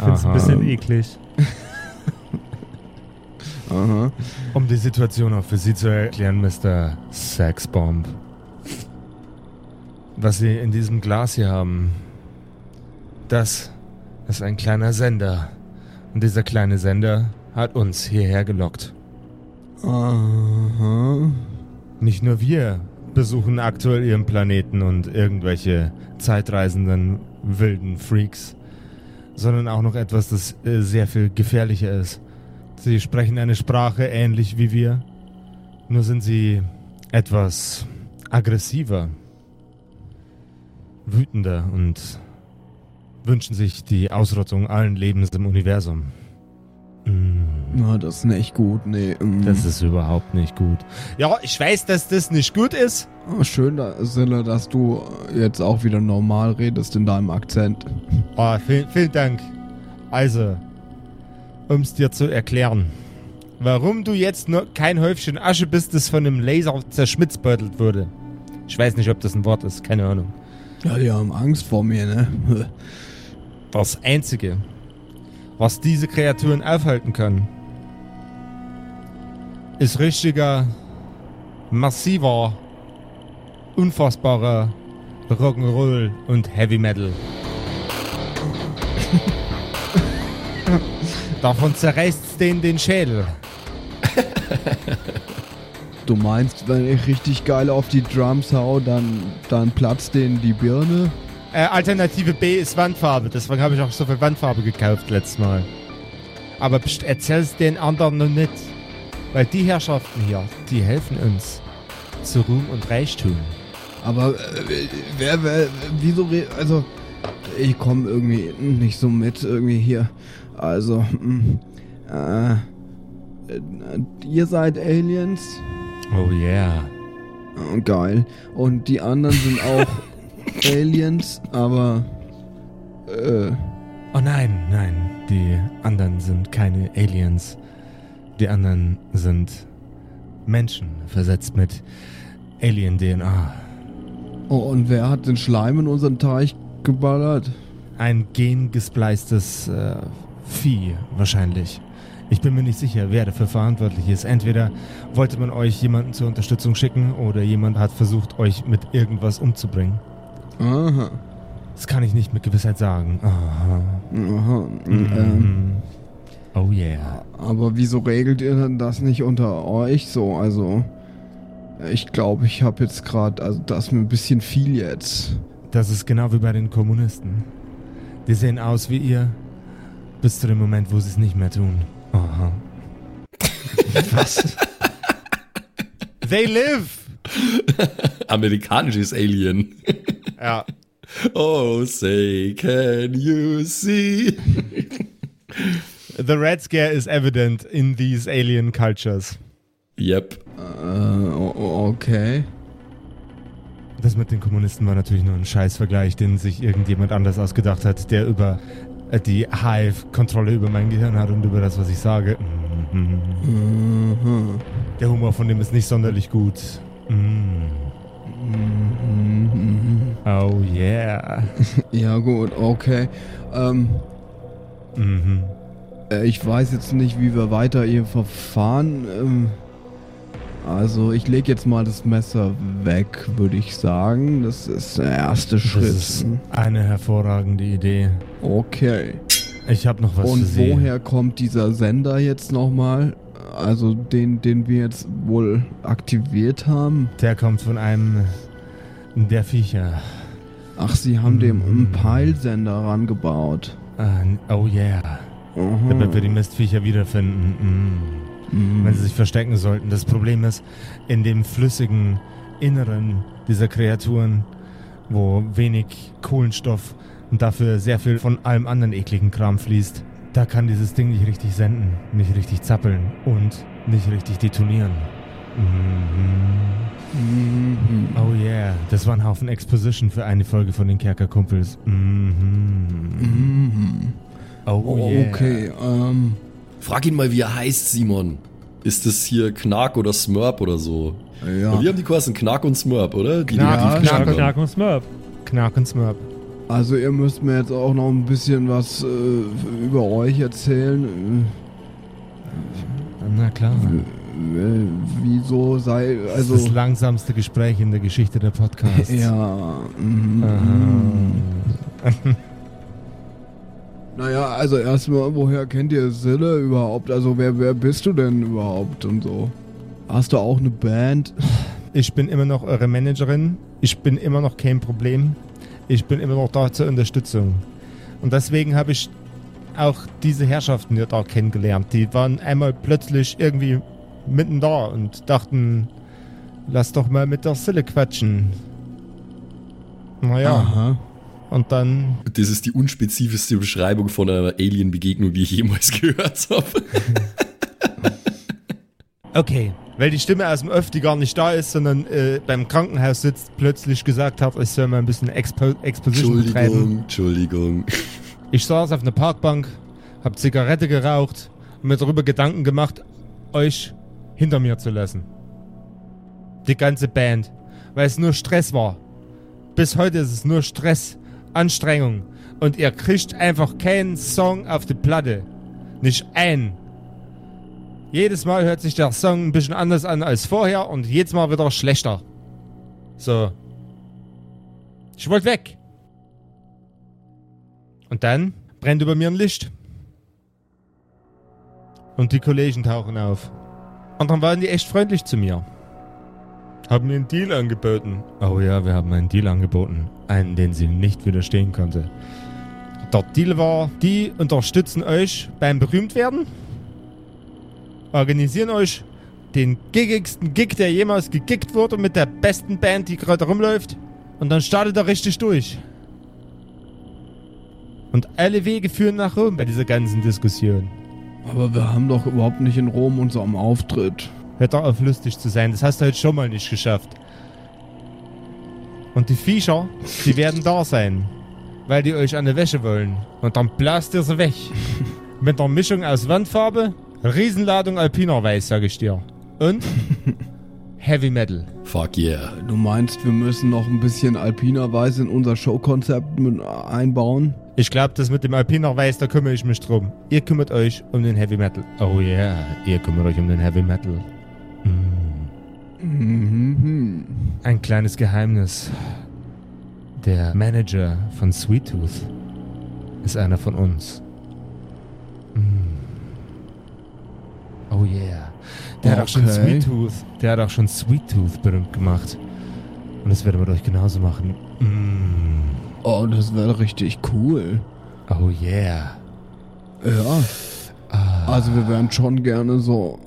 Ich finde es ein bisschen eklig. (laughs) aha. Um die Situation auch für Sie zu erklären, Mr. Sexbomb. Was Sie in diesem Glas hier haben, das ist ein kleiner Sender. Und dieser kleine Sender hat uns hierher gelockt. Aha. Nicht nur wir besuchen aktuell Ihren Planeten und irgendwelche zeitreisenden wilden Freaks, sondern auch noch etwas, das äh, sehr viel gefährlicher ist. Sie sprechen eine Sprache ähnlich wie wir, nur sind sie etwas aggressiver, wütender und wünschen sich die Ausrottung allen Lebens im Universum. Mm. Na, das ist nicht gut, nee. mm. Das ist überhaupt nicht gut. Ja, ich weiß, dass das nicht gut ist. Ah, Schön, Sille, dass du jetzt auch wieder normal redest in deinem Akzent. Oh, vielen, vielen Dank. Also, um es dir zu erklären, warum du jetzt nur kein Häufchen Asche bist, das von einem Laser zerschmitzbeutelt wurde. Ich weiß nicht, ob das ein Wort ist, keine Ahnung. Ja, die haben Angst vor mir, ne? (laughs) Das Einzige, was diese Kreaturen aufhalten kann, ist richtiger, massiver, unfassbarer Rock'n'Roll und Heavy Metal. (laughs) Davon zerreißt's denen den Schädel. (laughs) Du meinst, wenn ich richtig geil auf die Drums hau, dann, dann platzt denen die Birne? Äh, Alternative B ist Wandfarbe, deswegen habe ich auch so viel Wandfarbe gekauft letztes Mal. Aber pst, erzähl's den anderen noch nicht. Weil die Herrschaften hier, die helfen uns zu Ruhm und Reichtum. Aber äh, wer, wer, wieso, also, ich komme irgendwie nicht so mit irgendwie hier. Also, mm, äh, äh, ihr seid Aliens? Oh yeah. Oh, geil. Und die anderen sind auch (laughs) Aliens, aber, äh, Oh nein, nein, die anderen sind keine Aliens. Die anderen sind Menschen, versetzt mit Alien-DNA. oh, und wer hat den Schleim in unseren Teich geballert? Ein gengespleistes äh, Vieh wahrscheinlich. Ich bin mir nicht sicher, wer dafür verantwortlich ist. Entweder wollte man euch jemanden zur Unterstützung schicken oder jemand hat versucht, euch mit irgendwas umzubringen. Aha. Das kann ich nicht mit Gewissheit sagen. Aha. Aha. Ähm, Mhm. Oh yeah. aber wieso regelt ihr denn das nicht unter euch so? Also, ich glaube, ich habe jetzt gerade, also das ist mir ein bisschen viel jetzt. Das ist genau wie bei den Kommunisten. Die sehen aus wie ihr, bis zu dem Moment, wo sie es nicht mehr tun. Aha. (laughs) Was? They live! Amerikanisches Alien. Ja. Oh, say, can you see? The Red Scare is evident in these alien cultures. Yep. o- okay. Das mit den Kommunisten war natürlich nur ein Scheißvergleich, den sich irgendjemand anders ausgedacht hat, der über äh, die Hive-Kontrolle über mein Gehirn hat und über das, was ich sage. Mhm. Mhm. Der Humor von dem ist nicht sonderlich gut. Mhm. Oh yeah. (laughs) Ja gut, okay. Ähm, Mhm. äh, ich weiß jetzt nicht, wie wir weiter hier verfahren. Ähm, also ich lege jetzt mal das Messer weg, würde ich sagen. Das ist der erste Das Schritt. ist eine hervorragende Idee. Okay. Ich habe noch was Und woher kommt dieser Sender jetzt nochmal? Also den, den wir jetzt wohl aktiviert haben? Der kommt von einem der Viecher. Ach, sie haben dem Mhm. einen Peilsender rangebaut. Ah, oh yeah. Aha. Damit wir die Mistviecher wiederfinden. Mm. Mhm. Wenn sie sich verstecken sollten. Das Problem ist, in dem flüssigen Inneren dieser Kreaturen, wo wenig Kohlenstoff und dafür sehr viel von allem anderen ekligen Kram fließt, da kann dieses Ding nicht richtig senden, nicht richtig zappeln und nicht richtig detonieren. Mhm. Mhm. Oh yeah, das war ein Haufen Exposition für eine Folge von den Kerkerkumpels. Mhm. Mhm. Oh, Oh, yeah. okay, ähm. Frag ihn mal, wie er heißt, Simon. Ist das hier Knark oder Smurp oder so? Ja. Wir haben die Kosten Knark und Smurp, oder? Die Knark, die- die- Knark, Knack und Smurf. Knack und Smurp. Also ihr müsst mir jetzt auch noch ein bisschen was äh, über euch erzählen. Na klar. Äh, äh, wieso sei Das also ist das langsamste Gespräch in der Geschichte der Podcasts. ja. (laughs) Naja, also erstmal, woher kennt ihr Sille überhaupt? Also wer, wer bist du denn überhaupt und so? Hast du auch eine Band? Ich bin immer noch eure Managerin. Ich bin immer noch kein Problem. Ich bin immer noch da zur Unterstützung. Und deswegen habe ich auch diese Herrschaften hier da kennengelernt. Die waren einmal plötzlich irgendwie mitten da und dachten, lass doch mal mit der Sille quatschen. Naja, Aha. und dann Das ist die unspezifischste Beschreibung von einer Alien-Begegnung, die ich jemals (laughs) gehört habe. (laughs) Okay, weil die Stimme aus dem Öff, die gar nicht da ist, sondern äh, beim Krankenhaus sitzt, plötzlich gesagt hat, ich soll mal ein bisschen Expo Exposition betreiben. Entschuldigung, Entschuldigung. Ich saß auf einer Parkbank, hab Zigarette geraucht und mir darüber Gedanken gemacht, euch hinter mir zu lassen. Die ganze Band, weil es nur Stress war. Bis heute ist es nur Stress, Anstrengung und ihr kriegt einfach keinen Song auf die Platte. Nicht ein. Jedes Mal hört sich der Song ein bisschen anders an als vorher und jedes Mal wieder schlechter. So. Ich wollte weg. Und dann brennt über mir ein Licht. Und die Kollegen tauchen auf. Und dann waren die echt freundlich zu mir. Haben mir einen Deal angeboten. Oh ja, wir haben einen Deal angeboten. Einen, den sie nicht widerstehen konnte. Der Deal war, die unterstützen euch beim Berühmtwerden. Organisieren euch den giggigsten Gig, der jemals gegiggt wurde mit der besten Band, die gerade rumläuft. Und dann startet er richtig durch. Und alle Wege führen nach Rom bei dieser ganzen Diskussion. Aber wir haben doch überhaupt nicht in Rom unserem Auftritt. Hört doch auf, lustig zu sein. Das hast du heute schon mal nicht geschafft. Und die Viecher, die werden da sein. Weil die euch an der Wäsche wollen. Und dann blast ihr sie weg. (laughs) Mit einer Mischung aus Wandfarbe, Riesenladung Alpiner Weiß, sag ich dir. Und (laughs) Heavy Metal. Fuck yeah. Du meinst, wir müssen noch ein bisschen alpiner Weiß in unser Showkonzept mit einbauen? Ich glaube, das mit dem Alpiner Weiß, da kümmere ich mich drum. Ihr kümmert euch um den Heavy Metal. Oh yeah, ihr kümmert euch um den Heavy Metal. Mm. Mhm. Ein kleines Geheimnis. Der Manager von Sweet Tooth ist einer von uns. Mm. Oh yeah. Der hat auch schon Okay. Sweet Tooth, der hat auch schon Sweet Tooth berühmt gemacht. Und das werden wir euch genauso machen. Mm. Oh, das wäre richtig cool. Oh yeah. Ja. Ah. Also wir wären schon gerne so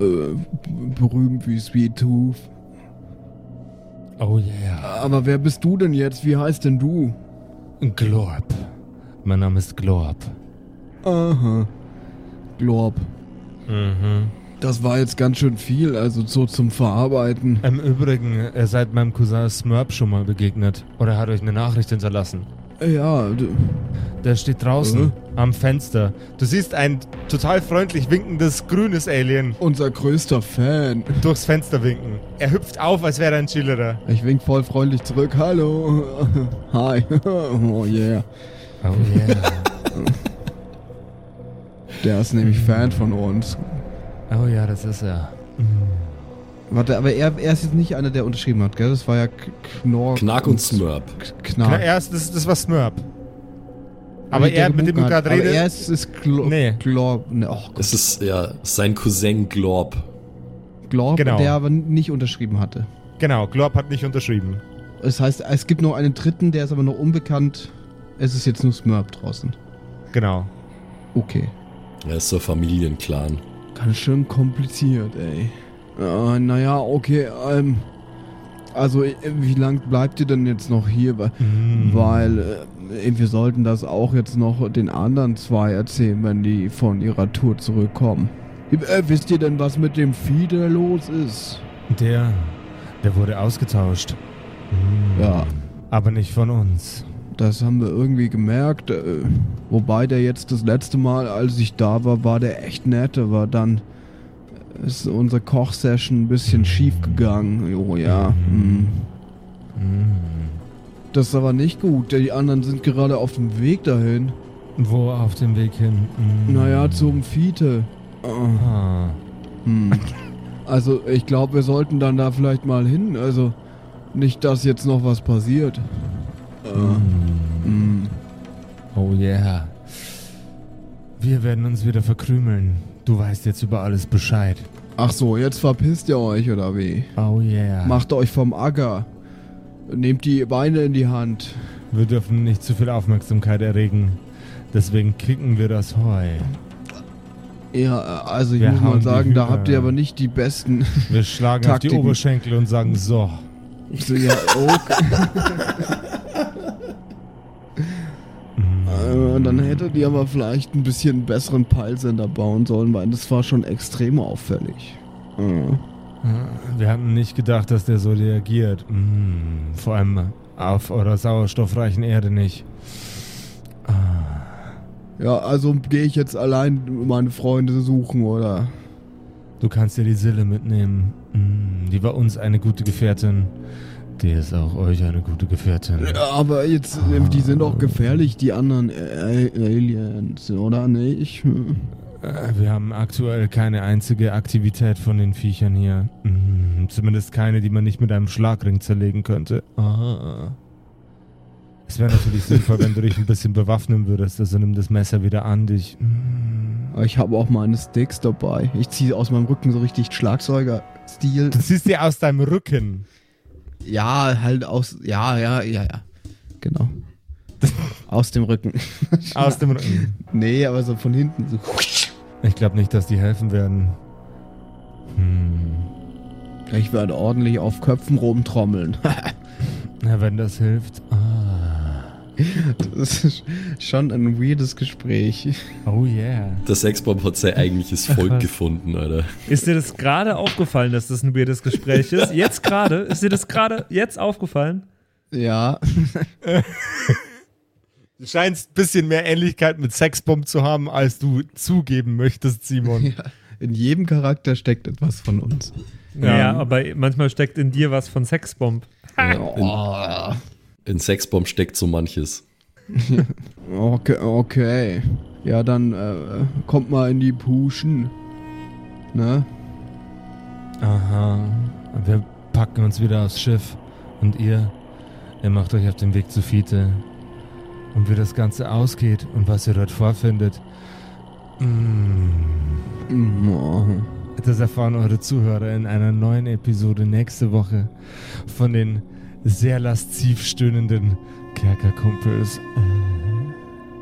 äh, berühmt wie Sweet Tooth. Oh yeah. Aber wer bist du denn jetzt? Wie heißt denn du? Glorb. Mein Name ist Glorb. Aha. Glorb. Mhm. Das war jetzt ganz schön viel, also so zum Verarbeiten. Im Übrigen, ihr seid meinem Cousin Smurp schon mal begegnet. Oder hat euch eine Nachricht hinterlassen. Ja, Der steht draußen Mhm. am Fenster. Du siehst ein total freundlich winkendes grünes Alien unser größter Fan. durchs Fenster winken. Er hüpft auf, als wäre er ein Chillerer. Ich wink voll freundlich zurück. Hallo. (laughs) Hi. (laughs) Oh yeah. Oh yeah. (laughs) Der ist nämlich Fan von uns. oh ja, das ist er. Warte, aber er, er ist jetzt nicht einer, der unterschrieben hat, gell? Das war ja K- Knorr. Knack und Smurp. Na, Knack. erst, das, das war Smurp. Aber Nicht der er, mit dem du gerade Aber redest. er ist, ist Glo Nee. Glorb, ne, oh Gott, Es ist ja sein Cousin Glorb. Glorb, Genau. der aber nicht unterschrieben hatte. Genau, Glorb hat nicht unterschrieben. Das heißt, es gibt noch einen dritten, der ist aber noch unbekannt. Es ist jetzt nur Smurp draußen. Genau. Okay. Er ist so Familienclan. Ganz schön kompliziert, ey. Äh, naja, okay, ähm. Also, äh, wie lang bleibt ihr denn jetzt noch hier? Weil, weil äh, wir sollten das auch jetzt noch den anderen zwei erzählen, wenn die von ihrer Tour zurückkommen. Äh, wisst ihr denn, was mit dem Vieh da los ist? Der, der wurde ausgetauscht. Hm. Ja, Aber nicht von uns. Das haben wir irgendwie gemerkt. Äh, wobei der jetzt das letzte Mal, als ich da war, war der echt nett. Aber dann ist unsere Kochsession ein bisschen schief gegangen. Oh ja. hm. Das ist aber nicht gut. Die anderen sind gerade auf dem Weg dahin. Wo auf dem Weg hin? Hm. Naja, zum Fiete. Ah. hm. Also ich glaube, wir sollten dann da vielleicht mal hin. Also nicht, dass jetzt noch was passiert. Äh, hm. Oh yeah. Wir werden uns wieder verkrümeln. Du weißt jetzt über alles Bescheid. Ach so, jetzt verpisst ihr euch oder wie? Oh yeah. Macht euch vom Acker. Nehmt die Beine in die Hand. Wir dürfen nicht zu viel Aufmerksamkeit erregen. Deswegen kicken wir das Heu. Ja, also ich Wir muss mal sagen, da habt ihr aber nicht die besten. Wir schlagen auf die Taktiken. Oberschenkel und sagen so. so, ja, okay. (laughs) Äh, Dann hättet ihr aber vielleicht ein bisschen besseren Peilsender bauen sollen, weil das war schon extrem auffällig. Äh. Wir hatten nicht gedacht, dass der so reagiert. Mm, vor allem auf eurer sauerstoffreichen Erde nicht. Ja, also gehe ich jetzt allein meine Freunde suchen, oder? Du kannst dir die Sille mitnehmen. Mm, die war uns eine gute Gefährtin. Die ist auch euch eine gute Gefährtin. Aber jetzt, äh, die sind doch gefährlich, die anderen äh, Aliens, oder nicht? Hm. Äh, Wir haben aktuell keine einzige Aktivität von den Viechern hier. Mm, Zumindest keine, die man nicht mit einem Schlagring zerlegen könnte. Ah. Es wäre natürlich sinnvoll, wenn du dich ein bisschen bewaffnen würdest. Also nimm das Messer wieder an dich. Aber ich habe auch meine Sticks dabei. Ich ziehe aus meinem Rücken so richtig Schlagzeuger-Stil. Du siehst dir aus deinem Rücken. Ja, halt aus. Ja, ja, ja, ja. Genau. (laughs) aus dem Rücken. Aus dem Rücken. (laughs) nee, aber so von hinten. So. Ich glaube nicht, dass die helfen werden. Hm. Ich werde ordentlich auf Köpfen rumtrommeln. (laughs) Na, wenn das hilft. Ah. Das ist schon ein weirdes Gespräch. Oh yeah. Der Sexbomb hat sein eigentliches (laughs) Volk gefunden, Alter. Ist dir das gerade aufgefallen, dass das ein weirdes Gespräch ist? (laughs) Jetzt gerade? Ist dir das gerade jetzt aufgefallen? Ja. Du scheinst ein bisschen mehr Ähnlichkeit mit Sexbomb zu haben, als du zugeben möchtest, Simon. ja. In jedem Charakter steckt etwas von uns. Ja, aber manchmal steckt in dir was von Sexbomb. Oh. In Sexbomb steckt so manches. (laughs) Okay, okay. Ja, dann äh, kommt mal in die Puschen. Ne? Aha. Wir packen uns wieder aufs Schiff. Und ihr, ihr macht euch auf den Weg zu Fiete. Und wie das Ganze ausgeht und was ihr dort vorfindet, mm, Oh. das erfahren eure Zuhörer in einer neuen Episode nächste Woche von den sehr lasziv stöhnenden Kerkerkumpels.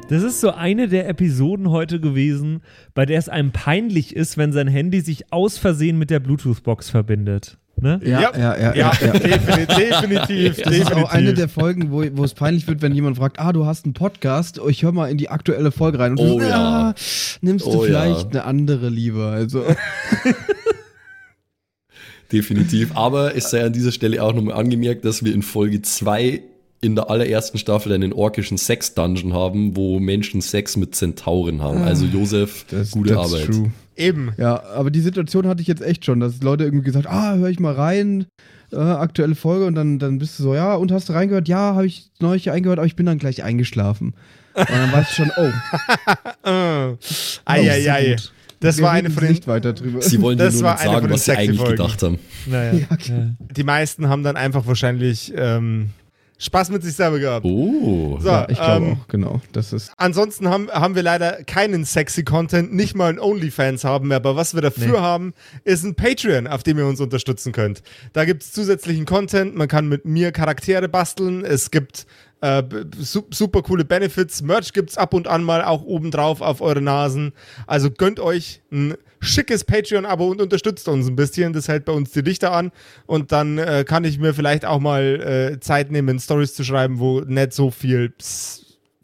Das ist so eine der Episoden heute gewesen, bei der es einem peinlich ist, wenn sein Handy sich aus Versehen mit der Bluetooth-Box verbindet. Ne? Ja, ja, ja, ja. ja, definitiv, definitiv. Das ist auch eine der Folgen, wo, wo es peinlich wird, wenn jemand fragt, ah, du hast einen Podcast, ich höre mal in die aktuelle Folge rein. Und du, Oh ja. ah, nimmst du Oh ja. vielleicht eine andere lieber. Also, (laughs) Definitiv. Aber es sei an dieser Stelle auch nochmal angemerkt, dass wir in Folge 2 in der allerersten Staffel einen orkischen Sex-Dungeon haben, wo Menschen Sex mit Zentauren haben. Also Josef, gute that's Arbeit. true. Eben. Ja, aber die Situation hatte ich jetzt echt schon, dass Leute irgendwie gesagt, ah, höre ich mal rein, äh, aktuelle Folge und dann, dann bist du so, ja, und hast du reingehört? Ja, habe ich neulich eingehört, aber ich bin dann gleich eingeschlafen. Und dann weißt du schon, oh, (laughs) Äh. Eieiei. gut. Das wir war eine von den. nicht weiter drüber. Sie wollen dir Das nur war sagen, was sie eigentlich Sexy-Folgen. gedacht haben. Naja. ja. Die meisten haben dann einfach wahrscheinlich ähm, Spaß mit sich selber gehabt. Oh. So, Ja, ich glaube ähm, auch, genau. Das ist. Ansonsten haben, haben wir leider keinen sexy Content, nicht mal ein OnlyFans haben wir, aber was wir dafür Nee. haben, ist ein Patreon, auf dem ihr uns unterstützen könnt. Da gibt es zusätzlichen Content, man kann mit mir Charaktere basteln, es gibt äh, super coole Benefits, Merch gibt's ab und an mal auch obendrauf auf eure Nasen. Also gönnt euch ein schickes Patreon-Abo und unterstützt uns ein bisschen, das hält bei uns die Lichter an und dann äh, kann ich mir vielleicht auch mal äh, Zeit nehmen, Stories zu schreiben, wo nicht so viel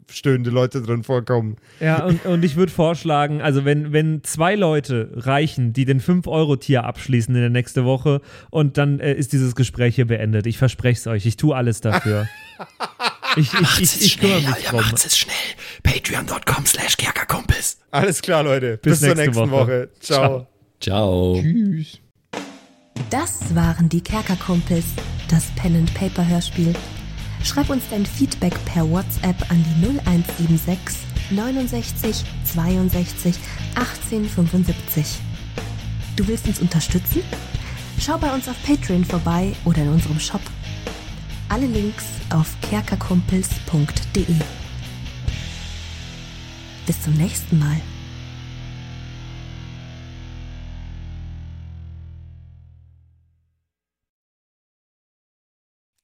stöhnende Leute drin vorkommen. Ja, und, und ich würde vorschlagen, also wenn, wenn zwei Leute reichen, die den 5-Euro-Tier abschließen in der nächsten Woche und dann äh, ist dieses Gespräch hier beendet. Ich verspreche es euch, ich tue alles dafür. (laughs) Ich, ich, ich, ich kümmere mich drum. es schnell. Patreon.com slash Kerkerkumpels. Alles klar, Leute. Bis Bis, zur nächste nächsten Woche. Woche. Ciao. Ciao. Tschüss. Das waren die Kerkerkumpels, das Pen and Paper Hörspiel. Schreib uns dein Feedback per WhatsApp an die 0176 69 62 18 75. Du willst uns unterstützen? Schau bei uns auf Patreon vorbei oder in unserem Shop. Alle Links auf kerkerkumpels.de. Bis zum nächsten Mal.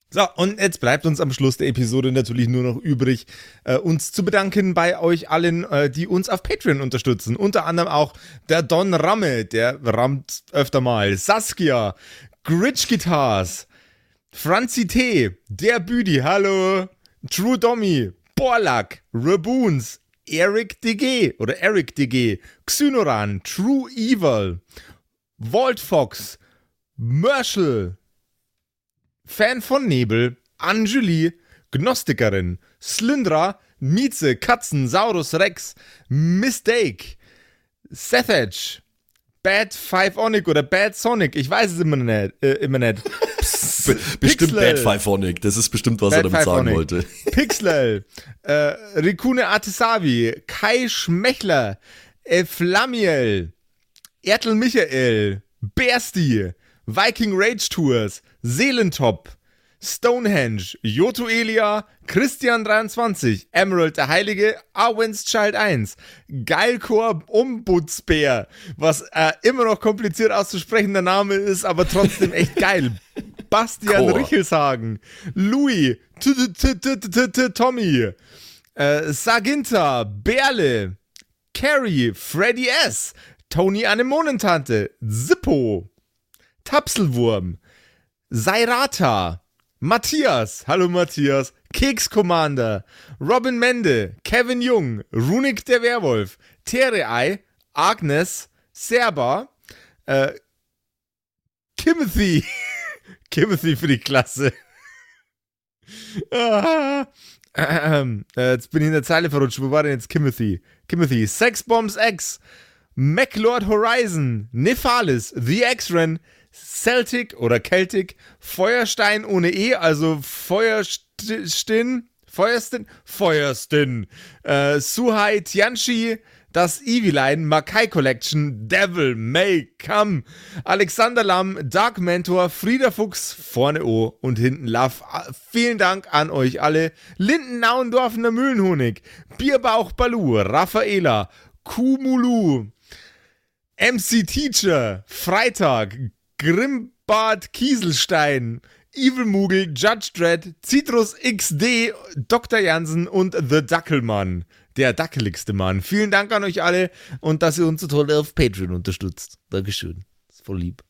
So, und jetzt bleibt uns am Schluss der Episode natürlich nur noch übrig, äh, uns zu bedanken bei euch allen, äh, die uns auf Patreon unterstützen. Unter anderem auch der Don Ramme, der rammt öfter mal, Saskia, Gritch Guitars, Franzi T., der Büdi, hallo, True Dommy, Borlak, Raboons, Eric DG oder Eric DG, Xynoran, True Evil, Walt Fox, Merschel, Fan von Nebel, Anjuli, Gnostikerin, Slyndra, Mieze, Katzen, Saurus Rex, Mistake, Sethage, Bad Five Onic oder Bad Sonic, ich weiß es immer nicht. Äh, immer nicht. (laughs) Be bestimmt. Bad Fivephonic. Das ist bestimmt, was Bad er damit Five sagen wollte. (laughs) Pixel, äh, Rikune Artisavi, Kai Schmechler, Eflamiel, Ertel Michael, Bersti, Viking Rage Tours, Seelentop, Stonehenge, Joto Elia, Christian23, Emerald der Heilige, Arwen's Child 1, Geilkor Ombudsbär, was äh, immer noch kompliziert auszusprechender Name ist, aber trotzdem echt geil. Bastian Chor. Richelshagen, Louis, Tommy, äh, Saginta, Berle, Carrie, Freddy S., Tony Anemonentante, Zippo, Tapselwurm, Sairata, Matthias, hallo Matthias, Keks Commander, Robin Mende, Kevin Jung, Runik der Werwolf, Terei, Agnes, Serba, äh, Timothy, (laughs) Timothy für die Klasse. (laughs) ah, ähm, äh, jetzt bin ich in der Zeile verrutscht. Wo war denn jetzt Timothy? Timothy, Sexbombs X, MacLord Horizon, Nephalis, The X-Ren, Celtic oder Celtic, Feuerstein ohne E, also Feuerstin, Feuerstin, Feuerstin, äh, Suhai Tianchi, das Eviline, Makai Collection, Devil May Come, Alexander Lamm, Dark Mentor, Frieda Fuchs, vorne O und hinten Love. Vielen Dank an euch alle. Lindennauendorfener Mühlenhonig, Bierbauch Balu, Raffaela, Kumulu, MC Teacher, Freitag, Grimbart Kieselstein, Evil Mugel, Judge Dredd, Citrus XD, Dr. Jansen und The Dackelmann. Der dackeligste Mann. Vielen Dank an euch alle und dass ihr uns so toll auf Patreon unterstützt. Dankeschön. Ist voll lieb.